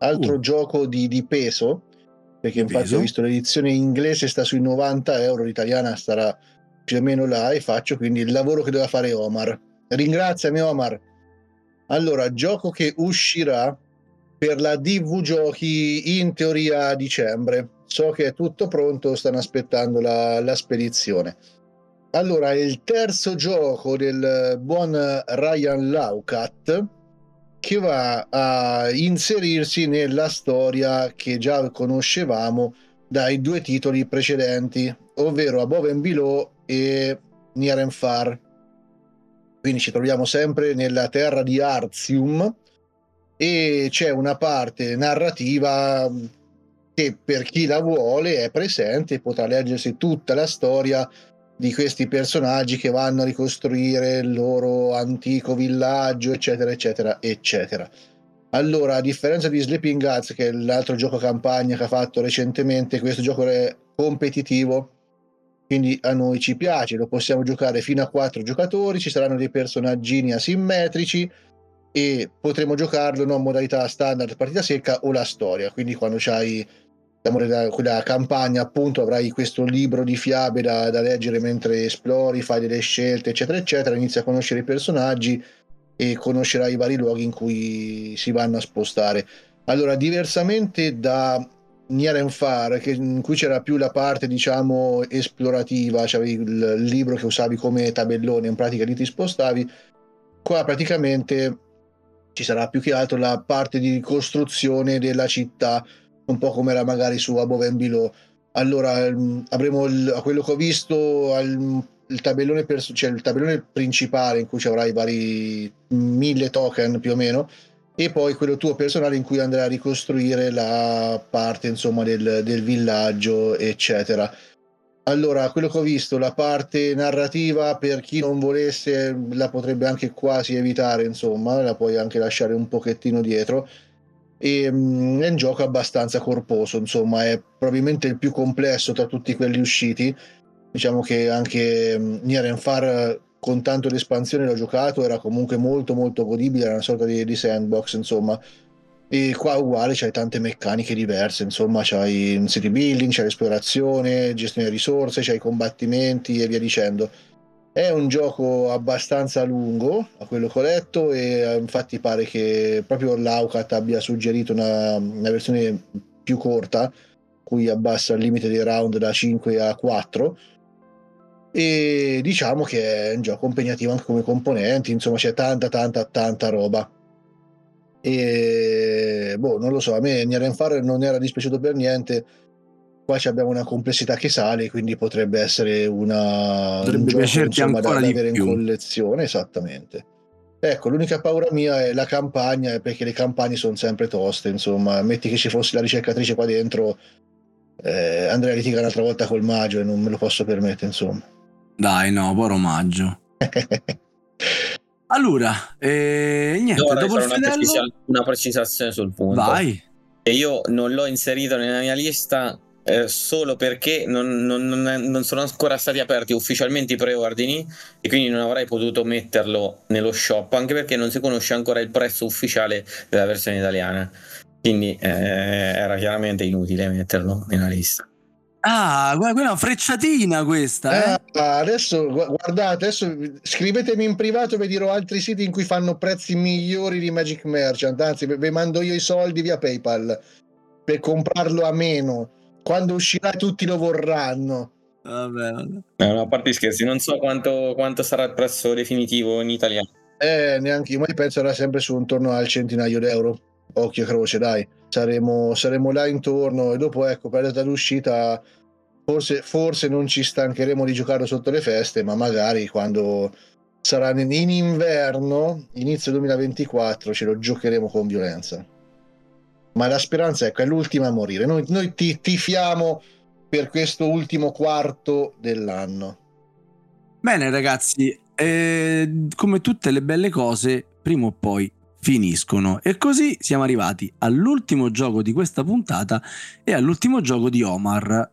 altro uh. gioco di, di, peso, perché di infatti peso. ho visto l'edizione inglese sta sui 90 euro, l'italiana starà più o meno là e faccio quindi il lavoro che doveva fare Omar. Ringraziami Omar. Allora, gioco che uscirà per la DV Giochi in teoria a dicembre so che è tutto pronto, stanno aspettando la, la spedizione. Allora, il terzo gioco del buon Ryan Laucat che va a inserirsi nella storia che già conoscevamo dai due titoli precedenti, ovvero Above and Below e Near and Far. Quindi ci troviamo sempre nella terra di Arzium e c'è una parte narrativa che per chi la vuole è presente e potrà leggersi tutta la storia di questi personaggi che vanno a ricostruire il loro antico villaggio, eccetera, eccetera, eccetera. Allora, a differenza di Sleeping Guts, che è l'altro gioco campagna che ha fatto recentemente, questo gioco è competitivo, quindi a noi ci piace, lo possiamo giocare fino a quattro giocatori, ci saranno dei personaggini asimmetrici e potremo giocarlo non modalità standard partita secca o la storia, quindi quando c'hai diciamo, quella campagna appunto avrai questo libro di fiabe da, da, leggere mentre esplori, fai delle scelte eccetera eccetera, inizi a conoscere i personaggi e conoscerai i vari luoghi in cui si vanno a spostare. Allora, diversamente da Nier and Far, che, in cui c'era più la parte diciamo esplorativa, c'avevi il libro che usavi come tabellone, in pratica lì ti spostavi, qua praticamente ci sarà più che altro la parte di ricostruzione della città un po' come era magari su Above and Below. Allora ehm, avremo il, a quello che ho visto al, il tabellone, pers- cioè il tabellone principale in cui ci avrai vari mille token più o meno e poi quello tuo personale in cui andrai a ricostruire la parte insomma del, del villaggio eccetera allora quello che ho visto la parte narrativa per chi non volesse la potrebbe anche quasi evitare insomma la puoi anche lasciare un pochettino dietro e um, è un gioco abbastanza corposo insomma è probabilmente il più complesso tra tutti quelli usciti diciamo che anche um, Nier Far con tanto l'espansione l'ho giocato, era comunque molto molto godibile, era una sorta di, di sandbox, insomma. E qua uguale c'hai tante meccaniche diverse, insomma, c'hai city building, c'hai l'esplorazione, gestione di risorse, c'hai i combattimenti e via dicendo. È un gioco abbastanza lungo, a quello che ho letto, e eh, infatti pare che proprio l'Aucat abbia suggerito una, una versione più corta, cui abbassa il limite dei round da 5 a 4 e diciamo che è un gioco impegnativo anche come componenti, insomma c'è tanta tanta tanta roba. E boh, non lo so, a me Nier Fire non era dispiaciuto per niente. Qua abbiamo una complessità che sale, quindi potrebbe essere una potrebbe un gioco insomma, da, da avere più. in collezione, esattamente. Ecco, l'unica paura mia è la campagna, perché le campagne sono sempre toste, insomma, metti che ci fosse la ricercatrice qua dentro, eh, andrei a litigare un'altra volta col magio e non me lo posso permettere, insomma. Dai, no, poi omaggio. allora, eh, niente, Ora dopo il una, precisa- una precisazione sul punto. Vai. E io non l'ho inserito nella mia lista eh, solo perché non, non, non, non, sono ancora stati aperti ufficialmente i preordini e quindi non avrei potuto metterlo nello shop, anche perché non si conosce ancora il prezzo ufficiale della versione italiana. Quindi eh, era chiaramente inutile metterlo nella lista. Ah, guarda, quella è una frecciatina questa. Eh? Ah, adesso guardate, adesso scrivetemi in privato, vi dirò altri siti in cui fanno prezzi migliori di Magic Merchant. Anzi, vi mando io i soldi via PayPal per comprarlo a meno. Quando uscirà tutti lo vorranno. Vabbè, vabbè. Eh, no, a parte scherzi, non so quanto, quanto, sarà il prezzo definitivo in italiano. Eh, neanche io, ma io penso era sempre su intorno al centinaio d'euro. Occhio croce, dai saremo, saremo là intorno e dopo ecco per la data d'uscita forse, forse non ci stancheremo di giocare sotto le feste ma magari quando sarà in inverno inizio 2024 ce lo giocheremo con violenza ma la speranza ecco, è l'ultima a morire noi, noi ti tifiamo per questo ultimo quarto dell'anno bene ragazzi eh, come tutte le belle cose prima o poi finiscono. E così siamo arrivati all'ultimo gioco di questa puntata e all'ultimo gioco di Omar.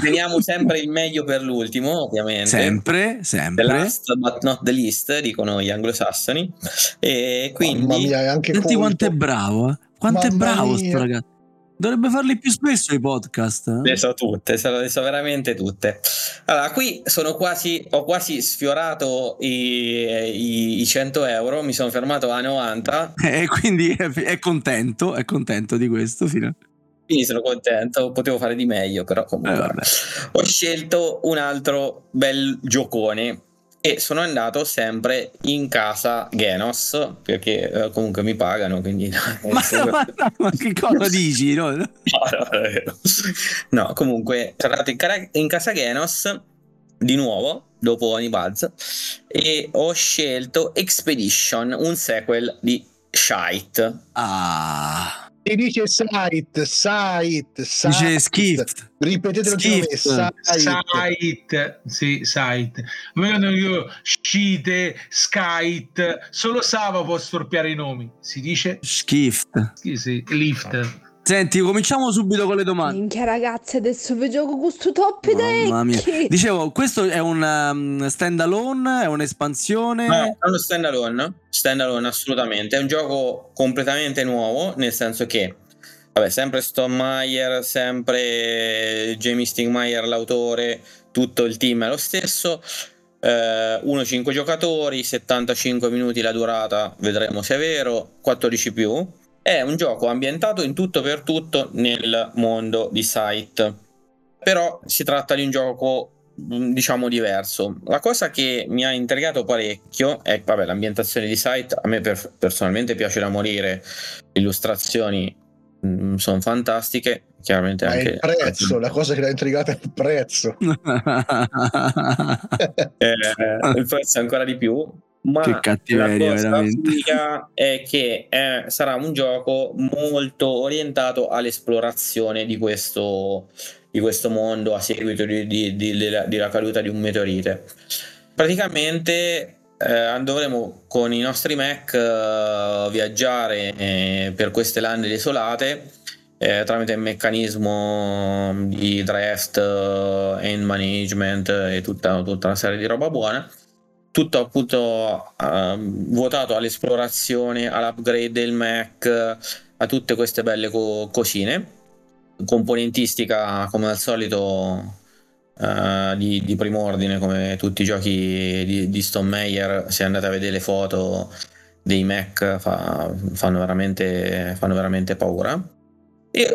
Teniamo sempre il meglio per l'ultimo, ovviamente. Sempre, sempre. The last but not the least, dicono gli anglosassoni. E quindi... Mamma mia, anche Senti quanto è bravo, eh? Quanto Mamma è bravo sto ragazzo. Dovrebbe farli più spesso i podcast. Eh? Le so tutte, le so veramente tutte. Allora, qui sono quasi, ho quasi sfiorato i, i, i 100 euro, mi sono fermato a 90. E eh, quindi è, è, contento, è contento di questo. Fino quindi sono contento, potevo fare di meglio, però comunque eh, ho scelto un altro bel giocone e sono andato sempre in casa Genos perché eh, comunque mi pagano quindi ma, ma, ma, che cosa dici? No? no, no, no comunque sono andato in, cara- in casa Genos di nuovo dopo Onibuzz e ho scelto Expedition un sequel di Shite. Ah si dice site, site, site. Dice skift. Ripetetelo skift. Site. site. Sì, site. Vengono io scite, skite. Solo Sava può storpiare i nomi. Si dice skift. Sì, sì, lift. Senti, cominciamo subito con le domande. Minchia ragazzi, adesso vi gioco questo top deck. Dicevo, questo è un um, standalone, è un'espansione? No, è uno standalone, standalone assolutamente. È un gioco completamente nuovo, nel senso che vabbè, sempre Stone Meyer, sempre Jamie Stingmeyer l'autore, tutto il team è lo stesso. Eh, 1-5 giocatori, 75 minuti la durata, vedremo se è vero, 14 più è un gioco ambientato in tutto per tutto nel mondo di Sight. Però si tratta di un gioco mm, diciamo diverso. La cosa che mi ha intrigato parecchio è vabbè, l'ambientazione di Sight, a me per, personalmente piace da morire, le illustrazioni mm, sono fantastiche, chiaramente Ma anche il prezzo, la cosa che l'ha intrigata è il prezzo. eh, il prezzo ancora di più Ma Che cattiveria, la cosa veramente. è che eh, sarà un gioco molto orientato all'esplorazione di questo, di questo mondo a seguito di- di- di- della, della caduta di un meteorite. Praticamente eh, dovremo con i nostri mech eh, viaggiare eh, per queste lande desolate eh, tramite il meccanismo di draft, eh, end management e tutta, tutta una serie di roba buona. Tutto appunto ehm, vuotato all'esplorazione, all'upgrade del Mac, a tutte queste belle co- cosine. Componentistica come al solito eh, di, di primo ordine, come tutti i giochi di, di Stone Meyer. Se andate a vedere le foto dei Mac, fa- fanno, veramente, fanno veramente paura.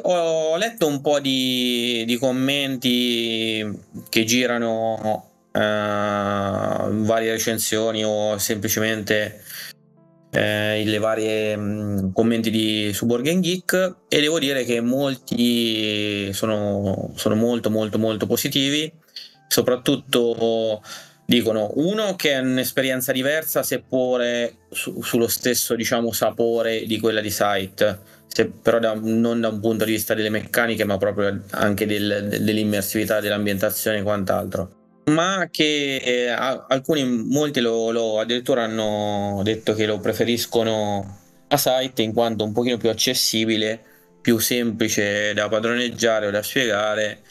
Ho letto un po' di, di commenti che girano eh, varie recensioni o semplicemente eh, le varie commenti di, su Board Game Geek e devo dire che molti sono, sono molto molto molto positivi. Soprattutto dicono uno che è un'esperienza diversa seppure su- sullo stesso diciamo sapore di quella di Sight se- però da- non da un punto di vista delle meccaniche ma proprio anche del- dell'immersività dell'ambientazione e quant'altro ma che eh, alcuni, molti lo, lo- addirittura hanno detto che lo preferiscono a Sight in quanto un pochino più accessibile, più semplice da padroneggiare o da spiegare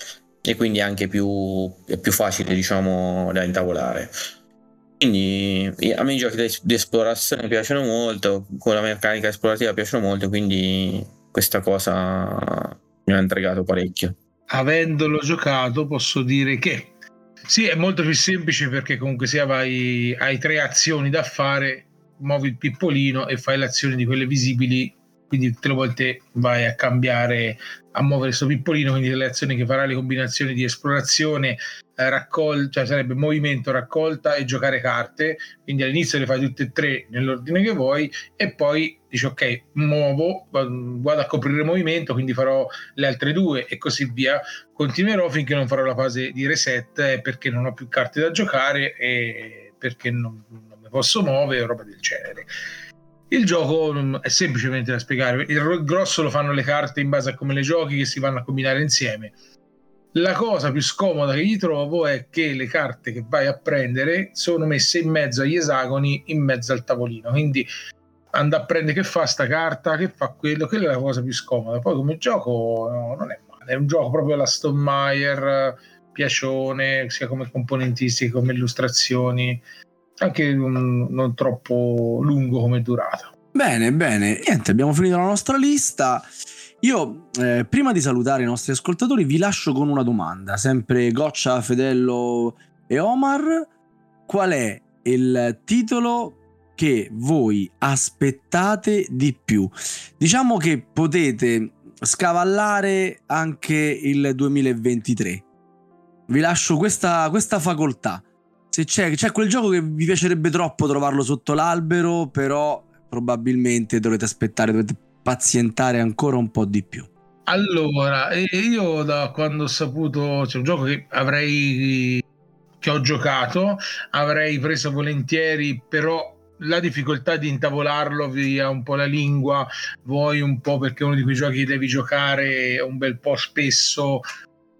e quindi anche più, più facile diciamo da intavolare. Quindi a me i giochi di di esplorazione piacciono molto, con la meccanica esplorativa piacciono molto, quindi questa cosa mi ha intrigato parecchio. avendolo giocato posso dire che sì è molto più semplice perché comunque sia vai, hai tre azioni da fare muovi il pippolino e fai le azioni di quelle visibili quindi tutte le volte vai a cambiare a muovere questo pippolino quindi le azioni che farà le combinazioni di esplorazione eh, raccol- cioè sarebbe movimento raccolta e giocare carte. Quindi all'inizio le fai tutte e tre nell'ordine che vuoi e poi dici ok muovo vado a coprire il movimento quindi farò le altre due e così via. Continuerò finché non farò la fase di reset eh, perché non ho più carte da giocare e perché non, non mi posso muovere o roba del genere il gioco mm, è semplicemente da spiegare. Il ro- grosso lo fanno le carte in base a come le giochi che si vanno a combinare insieme. La cosa più scomoda che gli trovo è che le carte che vai a prendere sono messe in mezzo agli esagoni in mezzo al tavolino. Quindi andare a prendere che fa sta carta? Che fa quello? Quella è la cosa più scomoda. Poi come gioco no, non è male. È un gioco proprio alla Stone Meyer piacione sia come componentistica come illustrazioni anche um, non troppo lungo come durata Bene, bene. Niente, abbiamo finito la nostra lista. Io, eh, prima di salutare i nostri ascoltatori, vi lascio con una domanda. Sempre Goccia, Fedello e Omar. Qual è il titolo che voi aspettate di più? Diciamo che potete scavallare anche il 2023. Vi lascio questa, questa facoltà. Se c'è, c'è quel gioco che vi piacerebbe troppo trovarlo sotto l'albero, però probabilmente dovrete aspettare, dovete pazientare ancora un po' di più. Allora, io da quando ho saputo, c'è un gioco che avrei che ho giocato, avrei preso volentieri, però la difficoltà di intavolarlo via un po' la lingua, vuoi un po' perché è uno di quei giochi che devi giocare un bel po' spesso.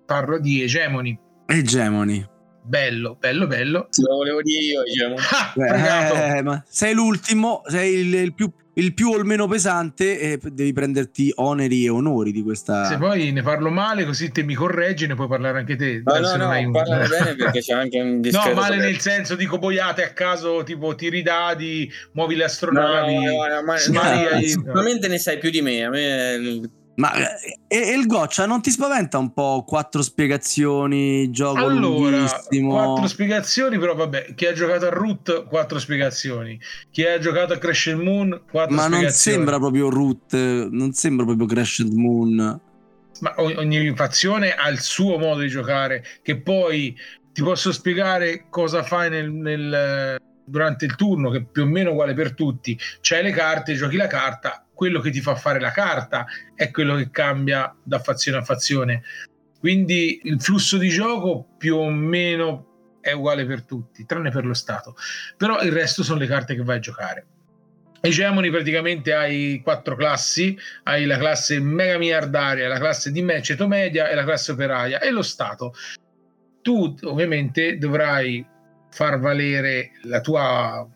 Parlo di Hegemony. Hegemony. Bello, bello, bello. Lo volevo dire io, diciamo. Ah, fregato. Eh, ma sei l'ultimo, sei il, il più, il più o il meno pesante e devi prenderti oneri e onori di questa... Se poi ne parlo male, così te mi correggi, ne puoi parlare anche te. No, se no, no, un- parlane bene perché c'è anche un discreto... No, male nel senso dico boiate a caso, tipo tiri dadi, muovi le No, astronavi. no, no, no, ma, no, ai- sicuramente ne sai più di me. A me Ma eh, e, il goccia non ti spaventa un po' quattro spiegazioni, gioco Allora, lunghissimo? quattro spiegazioni, però vabbè, chi ha giocato a Root, quattro spiegazioni. Chi ha giocato a Crash and Moon, quattro Ma non spiegazioni. sembra proprio Root, non sembra proprio Crescent Moon. Ma ogni fazione ha il suo modo di giocare, che poi ti posso spiegare cosa fai nel, nel- durante il turno, che più o meno uguale per tutti. C'hai le carte, giochi la carta, quello che ti fa fare la carta è quello che cambia da fazione a fazione. Quindi il flusso di gioco più o meno è uguale per tutti, tranne per lo Stato. Però il resto sono le carte che vai a giocare. Hegemony praticamente hai quattro classi, hai la classe mega miliardaria, la classe di me, ceto media e la classe operaia e lo Stato. Tu ovviamente dovrai far valere la tua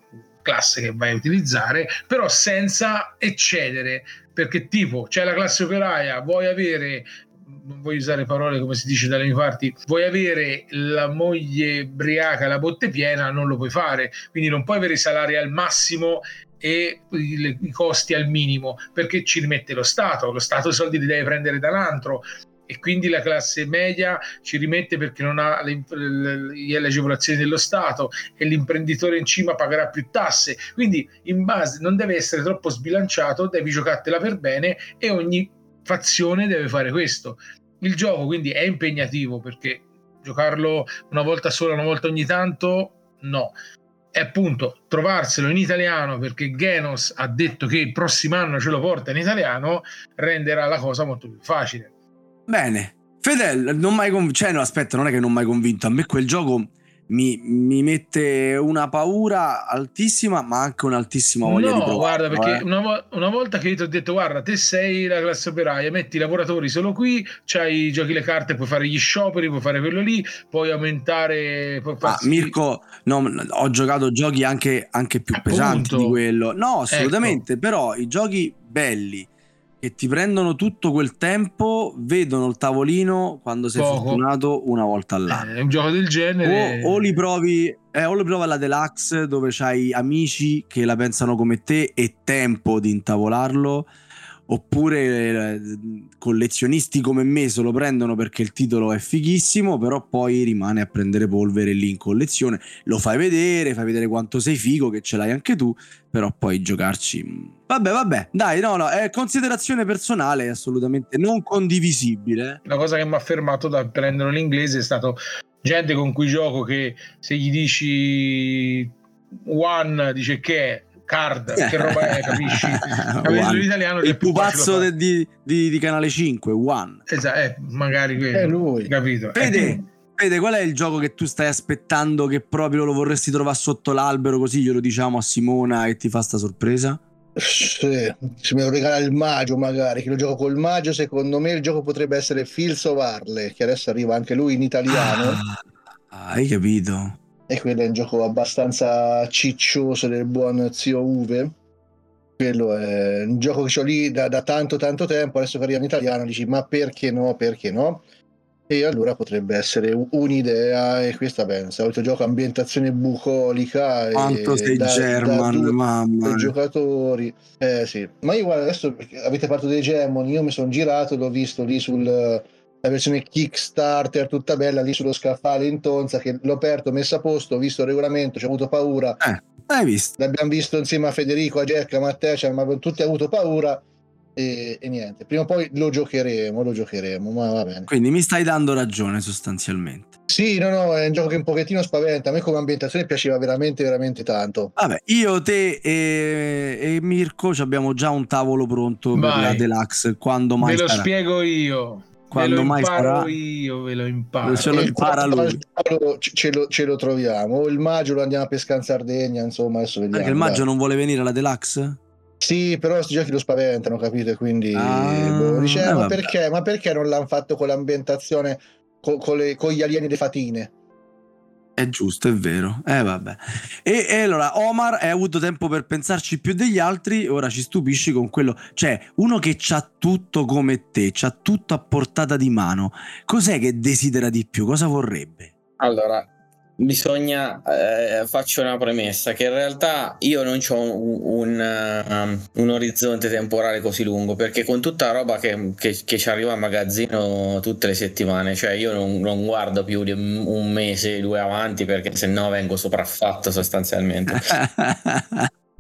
classe che vai a utilizzare, però senza eccedere, perché tipo c'è la classe operaia, vuoi avere non voglio usare parole come si dice dalle mie parti, vuoi avere la moglie briaca, la botte piena, non lo puoi fare, quindi non puoi avere i salari al massimo e i, costi al minimo perché ci rimette lo Stato, lo Stato i soldi li deve prendere da un altro e quindi la classe media ci rimette perché non ha le, le, le, agevolazioni dello Stato e l'imprenditore in cima pagherà più tasse. Quindi in base non deve essere troppo sbilanciato, devi giocartela per bene e ogni fazione deve fare questo. Il gioco quindi è impegnativo perché giocarlo una volta sola, una volta ogni tanto, no è appunto trovarselo in italiano perché Genos ha detto che il prossimo anno ce lo porta in italiano renderà la cosa molto più facile. Bene, Fedel, non mai convinto, cioè no aspetta, non è che non mai convinto, a me quel gioco mi, mi, mette una paura altissima, ma anche un'altissima voglia no, di provare. guarda, perché eh. una, una, volta che io ti ho detto, guarda, te sei la classe operaia, metti i lavoratori solo qui, c'hai, giochi le carte, puoi fare gli scioperi, puoi fare quello lì, puoi aumentare... Puoi ah, Mirko, no, ho giocato giochi anche, anche più Appunto. pesanti di quello. No, assolutamente, ecco. però i giochi belli che ti prendono tutto quel tempo, vedono il tavolino quando sei Poco. fortunato una volta all'anno. È un gioco del genere. O, o li provi, eh, o li provi alla deluxe dove c'hai amici che la pensano come te e tempo di intavolarlo oppure eh, collezionisti come me se lo prendono perché il titolo è fighissimo, però poi rimane a prendere polvere lì in collezione, lo fai vedere, fai vedere quanto sei figo, che ce l'hai anche tu, però poi giocarci... Mm, vabbè, vabbè, dai, no, no, è considerazione personale, assolutamente non condivisibile. La cosa che mi ha fermato da prenderlo in inglese è stato gente con cui gioco che se gli dici one dice che è card, che roba è, capisci? l'italiano il pupazzo de, di, di, di, Canale 5, One. Esatto, eh, magari quello. È lui. Capito? Vede, vede, qual è il gioco che tu stai aspettando che proprio lo vorresti trovare sotto l'albero così glielo diciamo a Simona e ti fa sta sorpresa? Sì, se me lo regala il Maggio magari, che lo gioco col Maggio, secondo me il gioco potrebbe essere Fields of Arle, che adesso arriva anche lui in italiano. Ah, hai capito? E quello è un gioco abbastanza ciccioso del buon zio Uve quello è un gioco che ho lì da, da, tanto tanto tempo. Adesso che arriva in italiano dici ma perché no? Perché no? E allora potrebbe essere un'idea e questa pensa il solito gioco ambientazione bucolica quanto sei da, German da mamma giocatori. Eh sì. Ma io guarda adesso avete parlato dei Gemon io mi sono girato l'ho visto lì sul la versione Kickstarter tutta bella lì sullo scaffale in tonza che l'ho aperto, messo a posto, ho visto il regolamento, ci ho avuto paura. Eh, hai visto? L'abbiamo visto insieme a Federico, a Gerca, a Matteo, cioè, ma tutti avuto paura e, e, niente. Prima o poi lo giocheremo, lo giocheremo, ma va bene. Quindi mi stai dando ragione sostanzialmente. Sì, no, no, è un gioco che un pochettino spaventa. A me come ambientazione piaceva veramente, veramente tanto. Vabbè, io, te e, e Mirko abbiamo già un tavolo pronto Vai. per la Deluxe. Quando mai Ve lo sarà. spiego io quando mai sarà io ve lo imparo ce lo impara lui ce lo, ce lo troviamo o il maggio lo andiamo a pescare in Sardegna insomma adesso vediamo perché il maggio non vuole venire alla deluxe? Sì, però questi giochi lo spaventano, capito? Quindi ah, boh, dice, eh, ma, perché, ma perché non l'hanno fatto con l'ambientazione con, con, le, con gli alieni delle fatine? È giusto, è vero. Eh, vabbè. E, e, allora, Omar hai avuto tempo per pensarci più degli altri. Ora ci stupisci con quello. Cioè, uno che c'ha tutto come te, c'ha tutto a portata di mano. Cos'è che desidera di più? Cosa vorrebbe? Allora, bisogna eh, faccio una premessa che in realtà io non ho un, un, um, un, orizzonte temporale così lungo perché con tutta la roba che, che, che ci arriva al magazzino tutte le settimane cioè io non, non, guardo più di un mese due avanti perché se no vengo sopraffatto sostanzialmente.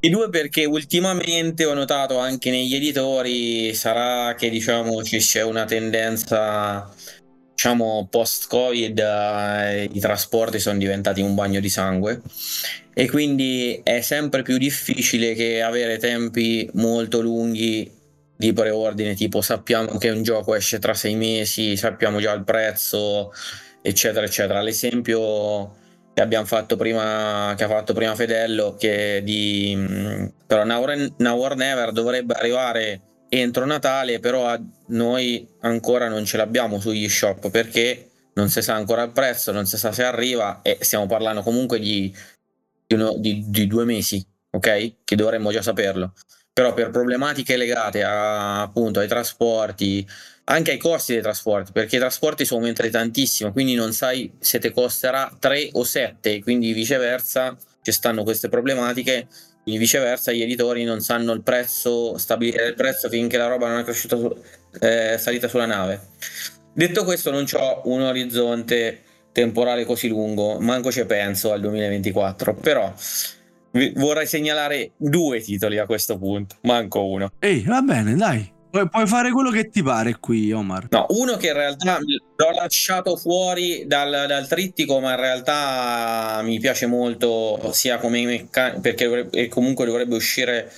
I due perché ultimamente ho notato anche negli editori sarà che diciamo ci c'è una tendenza diciamo post-Covid eh, i trasporti sono diventati un bagno di sangue e quindi è sempre più difficile che avere tempi molto lunghi di preordine, tipo sappiamo che un gioco esce tra sei mesi, sappiamo già il prezzo, eccetera, eccetera. L'esempio che abbiamo fatto prima, che ha fatto prima Fedello, che di, mh, però Now or Never dovrebbe arrivare entro Natale, però noi ancora non ce l'abbiamo sugli shop perché non si sa ancora il prezzo, non si sa se arriva e stiamo parlando comunque di, di, uno, di, di due mesi, ok? Che dovremmo già saperlo. Però per problematiche legate a, appunto ai trasporti, anche ai costi dei trasporti, perché i trasporti sono aumentati tantissimo, quindi non sai se ti costerà 3 o 7, quindi viceversa ci stanno queste problematiche, quindi viceversa gli editori non sanno il prezzo, stabilire il prezzo finché la roba non è cresciuta, su, eh, salita sulla nave. Detto questo non ho un orizzonte temporale così lungo, manco ci penso al 2024, però vorrei segnalare due titoli a questo punto, manco uno. Ehi, va bene, dai. Pu- puoi fare quello che ti pare qui, Omar. No, uno che in realtà l'ho lasciato fuori dal, dal trittico, ma in realtà mi piace molto, sia come meccanico, perché dovrebbe, comunque dovrebbe uscire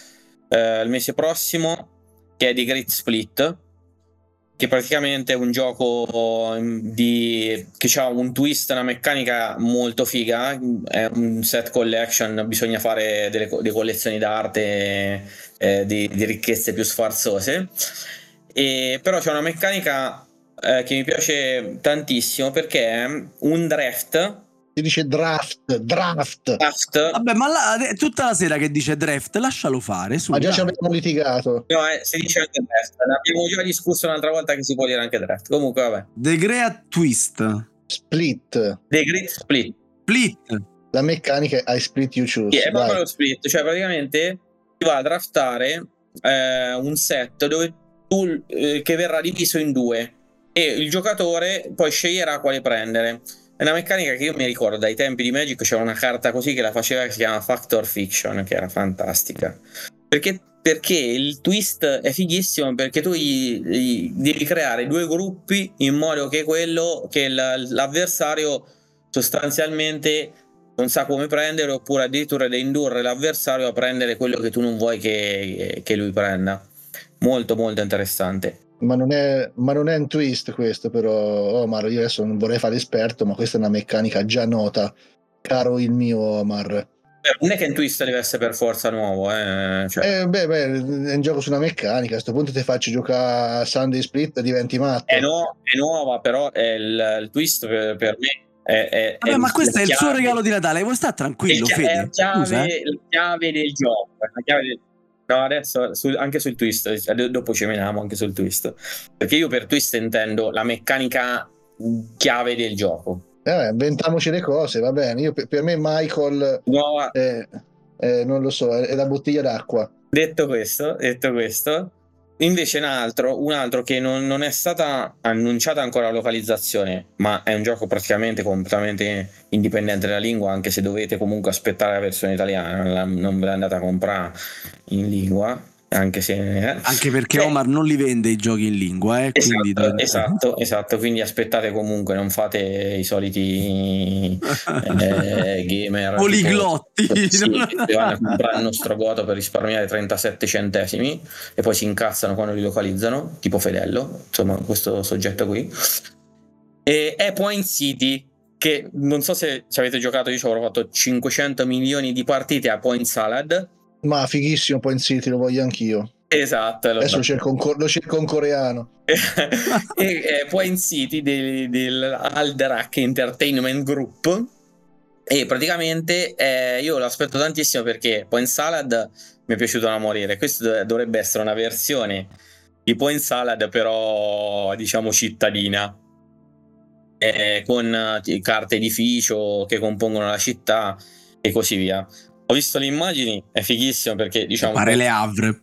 eh, il mese prossimo, che è The Great Split, che praticamente è un gioco di, che ha un twist, una meccanica molto figa, è un set collection, bisogna fare delle, delle collezioni d'arte eh, di, di, ricchezze più sfarzose, e, però c'è una meccanica eh, che mi piace tantissimo perché è un draft si dice draft, draft. draft. Vabbè, ma la, tutta la sera che dice draft, lascialo fare. Su, ma già ci abbiamo litigato. No, eh, si dice anche draft. Abbiamo già discusso un'altra volta che si può dire anche draft. Comunque, vabbè. The Great Twist. Split. The Great Split. Split. La meccanica è I split you choose. Sì, è proprio lo split. Cioè, praticamente ti va a draftare eh, un set dove tu, eh, che verrà diviso in due e il giocatore poi sceglierà quale prendere. È una meccanica che io mi ricordo dai tempi di Magic, c'era una carta così che la faceva che si chiama Factor Fiction, che era fantastica. Perché, perché il twist è fighissimo perché tu gli, gli devi creare due gruppi in modo che quello che l'avversario sostanzialmente non sa come prendere oppure addirittura da indurre l'avversario a prendere quello che tu non vuoi che, che lui prenda. Molto molto interessante. Ma non, è, ma non è un twist questo, però, Omar. Io adesso non vorrei fare esperto, ma questa è una meccanica già nota, caro il mio Omar. Non è che un twist deve essere per forza nuovo, eh. Cioè... Eh, beh, beh, è un gioco su una meccanica. A questo punto ti faccio giocare a Sunday Split e diventi matto. È, no, è nuova, però è il, il, twist per, per me. È, è, Vabbè, ma questo è il suo regalo di Natale, vuoi stare tranquillo? È, la chiave, la chiave del gioco. La chiave del No, adesso su, anche sul twist, dopo ci meniamo anche sul twist. Perché io per twist intendo la meccanica chiave del gioco. Eh, inventiamoci le cose, va bene. Io, per, me Michael Nuova... è, è, non lo so, è la bottiglia d'acqua. Detto questo, detto questo, Invece un altro, un altro che non, non, è stata annunciata ancora la localizzazione, ma è un gioco praticamente completamente indipendente dalla lingua, anche se dovete comunque aspettare la versione italiana, non ve la andate a comprare in lingua, anche se... Eh. Anche perché eh. Omar non li vende i giochi in lingua, eh, esatto, quindi... esatto, esatto, quindi aspettate comunque, non fate i soliti eh, gamer... Poliglotti! Tipo, sì, che vanno a comprare il nostro goto per risparmiare 37 centesimi e poi si incazzano quando li localizzano, tipo Fedello, insomma questo soggetto qui. E è Point City, che non so se ci avete giocato, io ci avrò fatto 500 milioni di partite a Point Salad, ma fighissimo Point City, lo voglio anch'io. Esatto. Adesso cerco, in, lo cerco in coreano. e eh, Point City del, del Alderac Entertainment Group. E praticamente eh, io lo aspetto tantissimo perché Point Salad mi è piaciuto da morire. Questo dovrebbe essere una versione di Point Salad, però diciamo cittadina. Eh, con eh, carte edificio che compongono la città e così via. Ho visto le immagini, è fighissimo perché diciamo... Pare le Havre.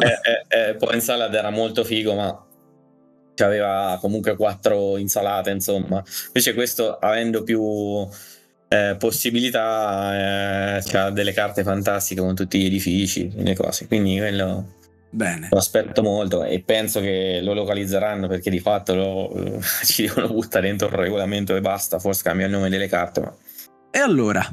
eh, eh, eh, salad era molto figo, ma aveva comunque quattro insalate, insomma. Invece questo, avendo più eh, possibilità, eh, ha delle carte fantastiche con tutti gli edifici, le cose. Quindi quello... Bene. Lo aspetto molto e penso che lo localizzeranno perché di fatto lo, ci devono buttare dentro il regolamento e basta, forse cambia il nome delle carte. Ma... E allora,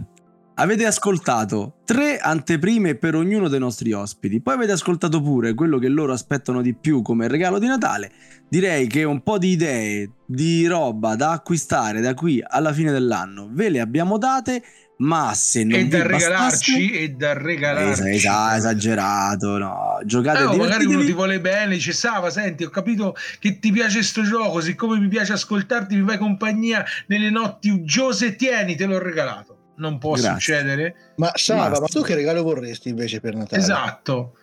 avete ascoltato tre anteprime per ognuno dei nostri ospiti, poi avete ascoltato pure quello che loro aspettano di più come regalo di Natale. Direi che un po' di idee, di roba da acquistare da qui alla fine dell'anno ve le abbiamo date, ma se non e da bastasse- regalarci e da regalarci Es- es- esagerato, no. Giocate Eh, oh, magari uno ti vuole bene, dice Sava, senti, ho capito che ti piace sto gioco, siccome mi piace ascoltarti, mi fai compagnia nelle notti uggiose, tieni, te l'ho regalato. Non può Grazie. succedere? Ma Sava, ma tu che regalo vorresti invece per Natale? Esatto.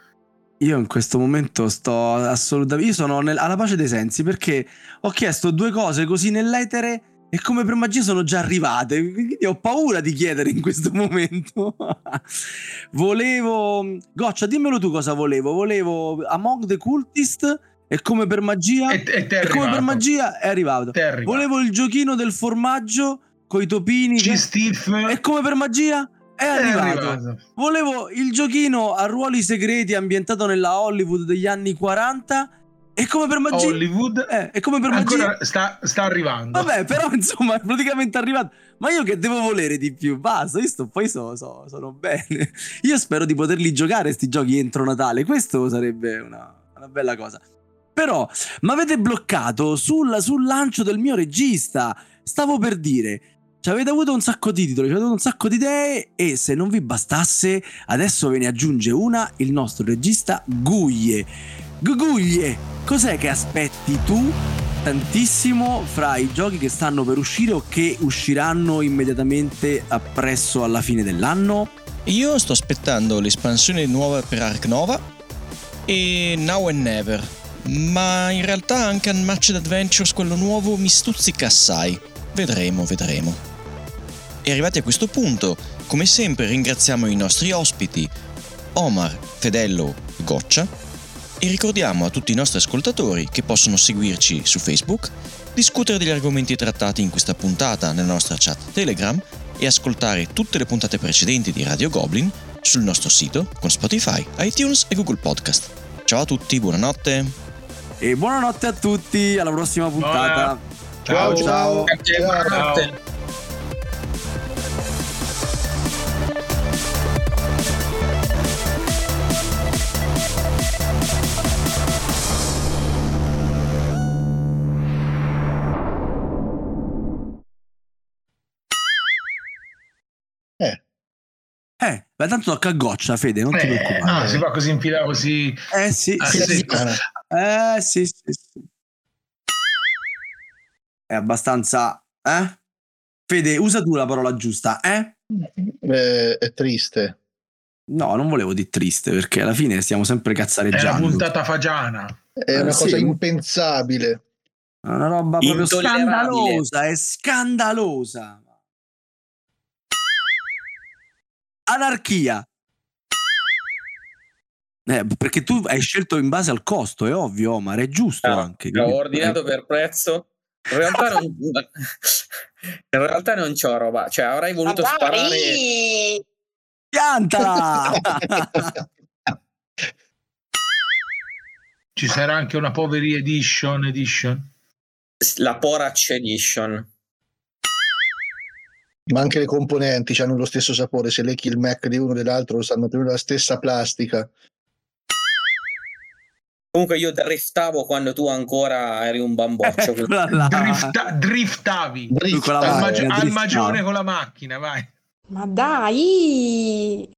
Io in questo momento sto assolutamente. Io sono nel- alla pace dei sensi perché ho chiesto due cose così nell'etere e come per magia sono già arrivate. Quindi ho paura di chiedere in questo momento. volevo. Goccia, dimmelo tu cosa volevo. Volevo Among the Cultist e come per magia. E, e e come per magia è arrivato. È arrivato. Volevo il giochino del formaggio coi topini. che- E come per magia è è arrivato. arrivato. Volevo il giochino a ruoli segreti ambientato nella Hollywood degli anni 40 e come per magia... Hollywood Eh, e come per magia... sta, sta arrivando. Vabbè, però insomma è praticamente arrivato. Ma io che devo volere di più? Basta, io sto, poi so, so- sono bene. Io spero di poterli giocare sti giochi entro Natale. Questo sarebbe una, una bella cosa. Però mi avete bloccato sul, sul lancio del mio regista. Stavo per dire, ci avete avuto un sacco di titoli, ci avete avuto un sacco di idee e se non vi bastasse, adesso ve ne aggiunge una il nostro regista Guglie. Guguglie, cos'è che aspetti tu tantissimo fra i giochi che stanno per uscire o che usciranno immediatamente appresso alla fine dell'anno? Io sto aspettando l'espansione nuova per Ark Nova e Now and Never, ma in realtà anche Unmatched Adventures, quello nuovo, mi stuzzica assai. Vedremo, vedremo. E arrivati a questo punto, come sempre ringraziamo i nostri ospiti, Omar, Fedello, Goccia, e ricordiamo a tutti i nostri ascoltatori che possono seguirci su Facebook, discutere degli argomenti trattati in questa puntata nella nostra chat Telegram e ascoltare tutte le puntate precedenti di Radio Goblin sul nostro sito con Spotify, iTunes e Google Podcast. Ciao a tutti, buonanotte! E buonanotte a tutti, alla prossima puntata. Ciao, ciao. Grazie, Ciao. Eh, ma tanto tocca a goccia, Fede, non ti Eh, preoccupare. ah, si fa così infilare così. Eh sì, Ah, sì, sì. sì. Eh sì, sì, sì. È abbastanza... Eh? Fede, usa tu la parola giusta, eh? Eh, è triste. No, non volevo dire triste, perché alla fine stiamo sempre È la cazzareggiando. puntata fagiana. È Eh, una sì. cosa impensabile. È una roba proprio scandalosa, è scandalosa. Anarchia. Eh, perché tu hai scelto in base al costo, è ovvio, Omar, è giusto No, anche. L'ho ordinato per prezzo. In realtà non, in realtà non c'ho roba. Cioè, avrei voluto sparare. Eh, Piantala! Ci sarà anche una Poveri Edition. edition. La Porach Edition. Ma anche le componenti hanno lo stesso sapore. Se lecchi il Mac di uno dell'altro, stanno più nella stessa plastica. Comunque, io driftavo quando tu ancora eri un bamboccio. là. Drifta- driftavi. con la Driftare. Al, magi- al magione con la macchina, vai. Ma dai!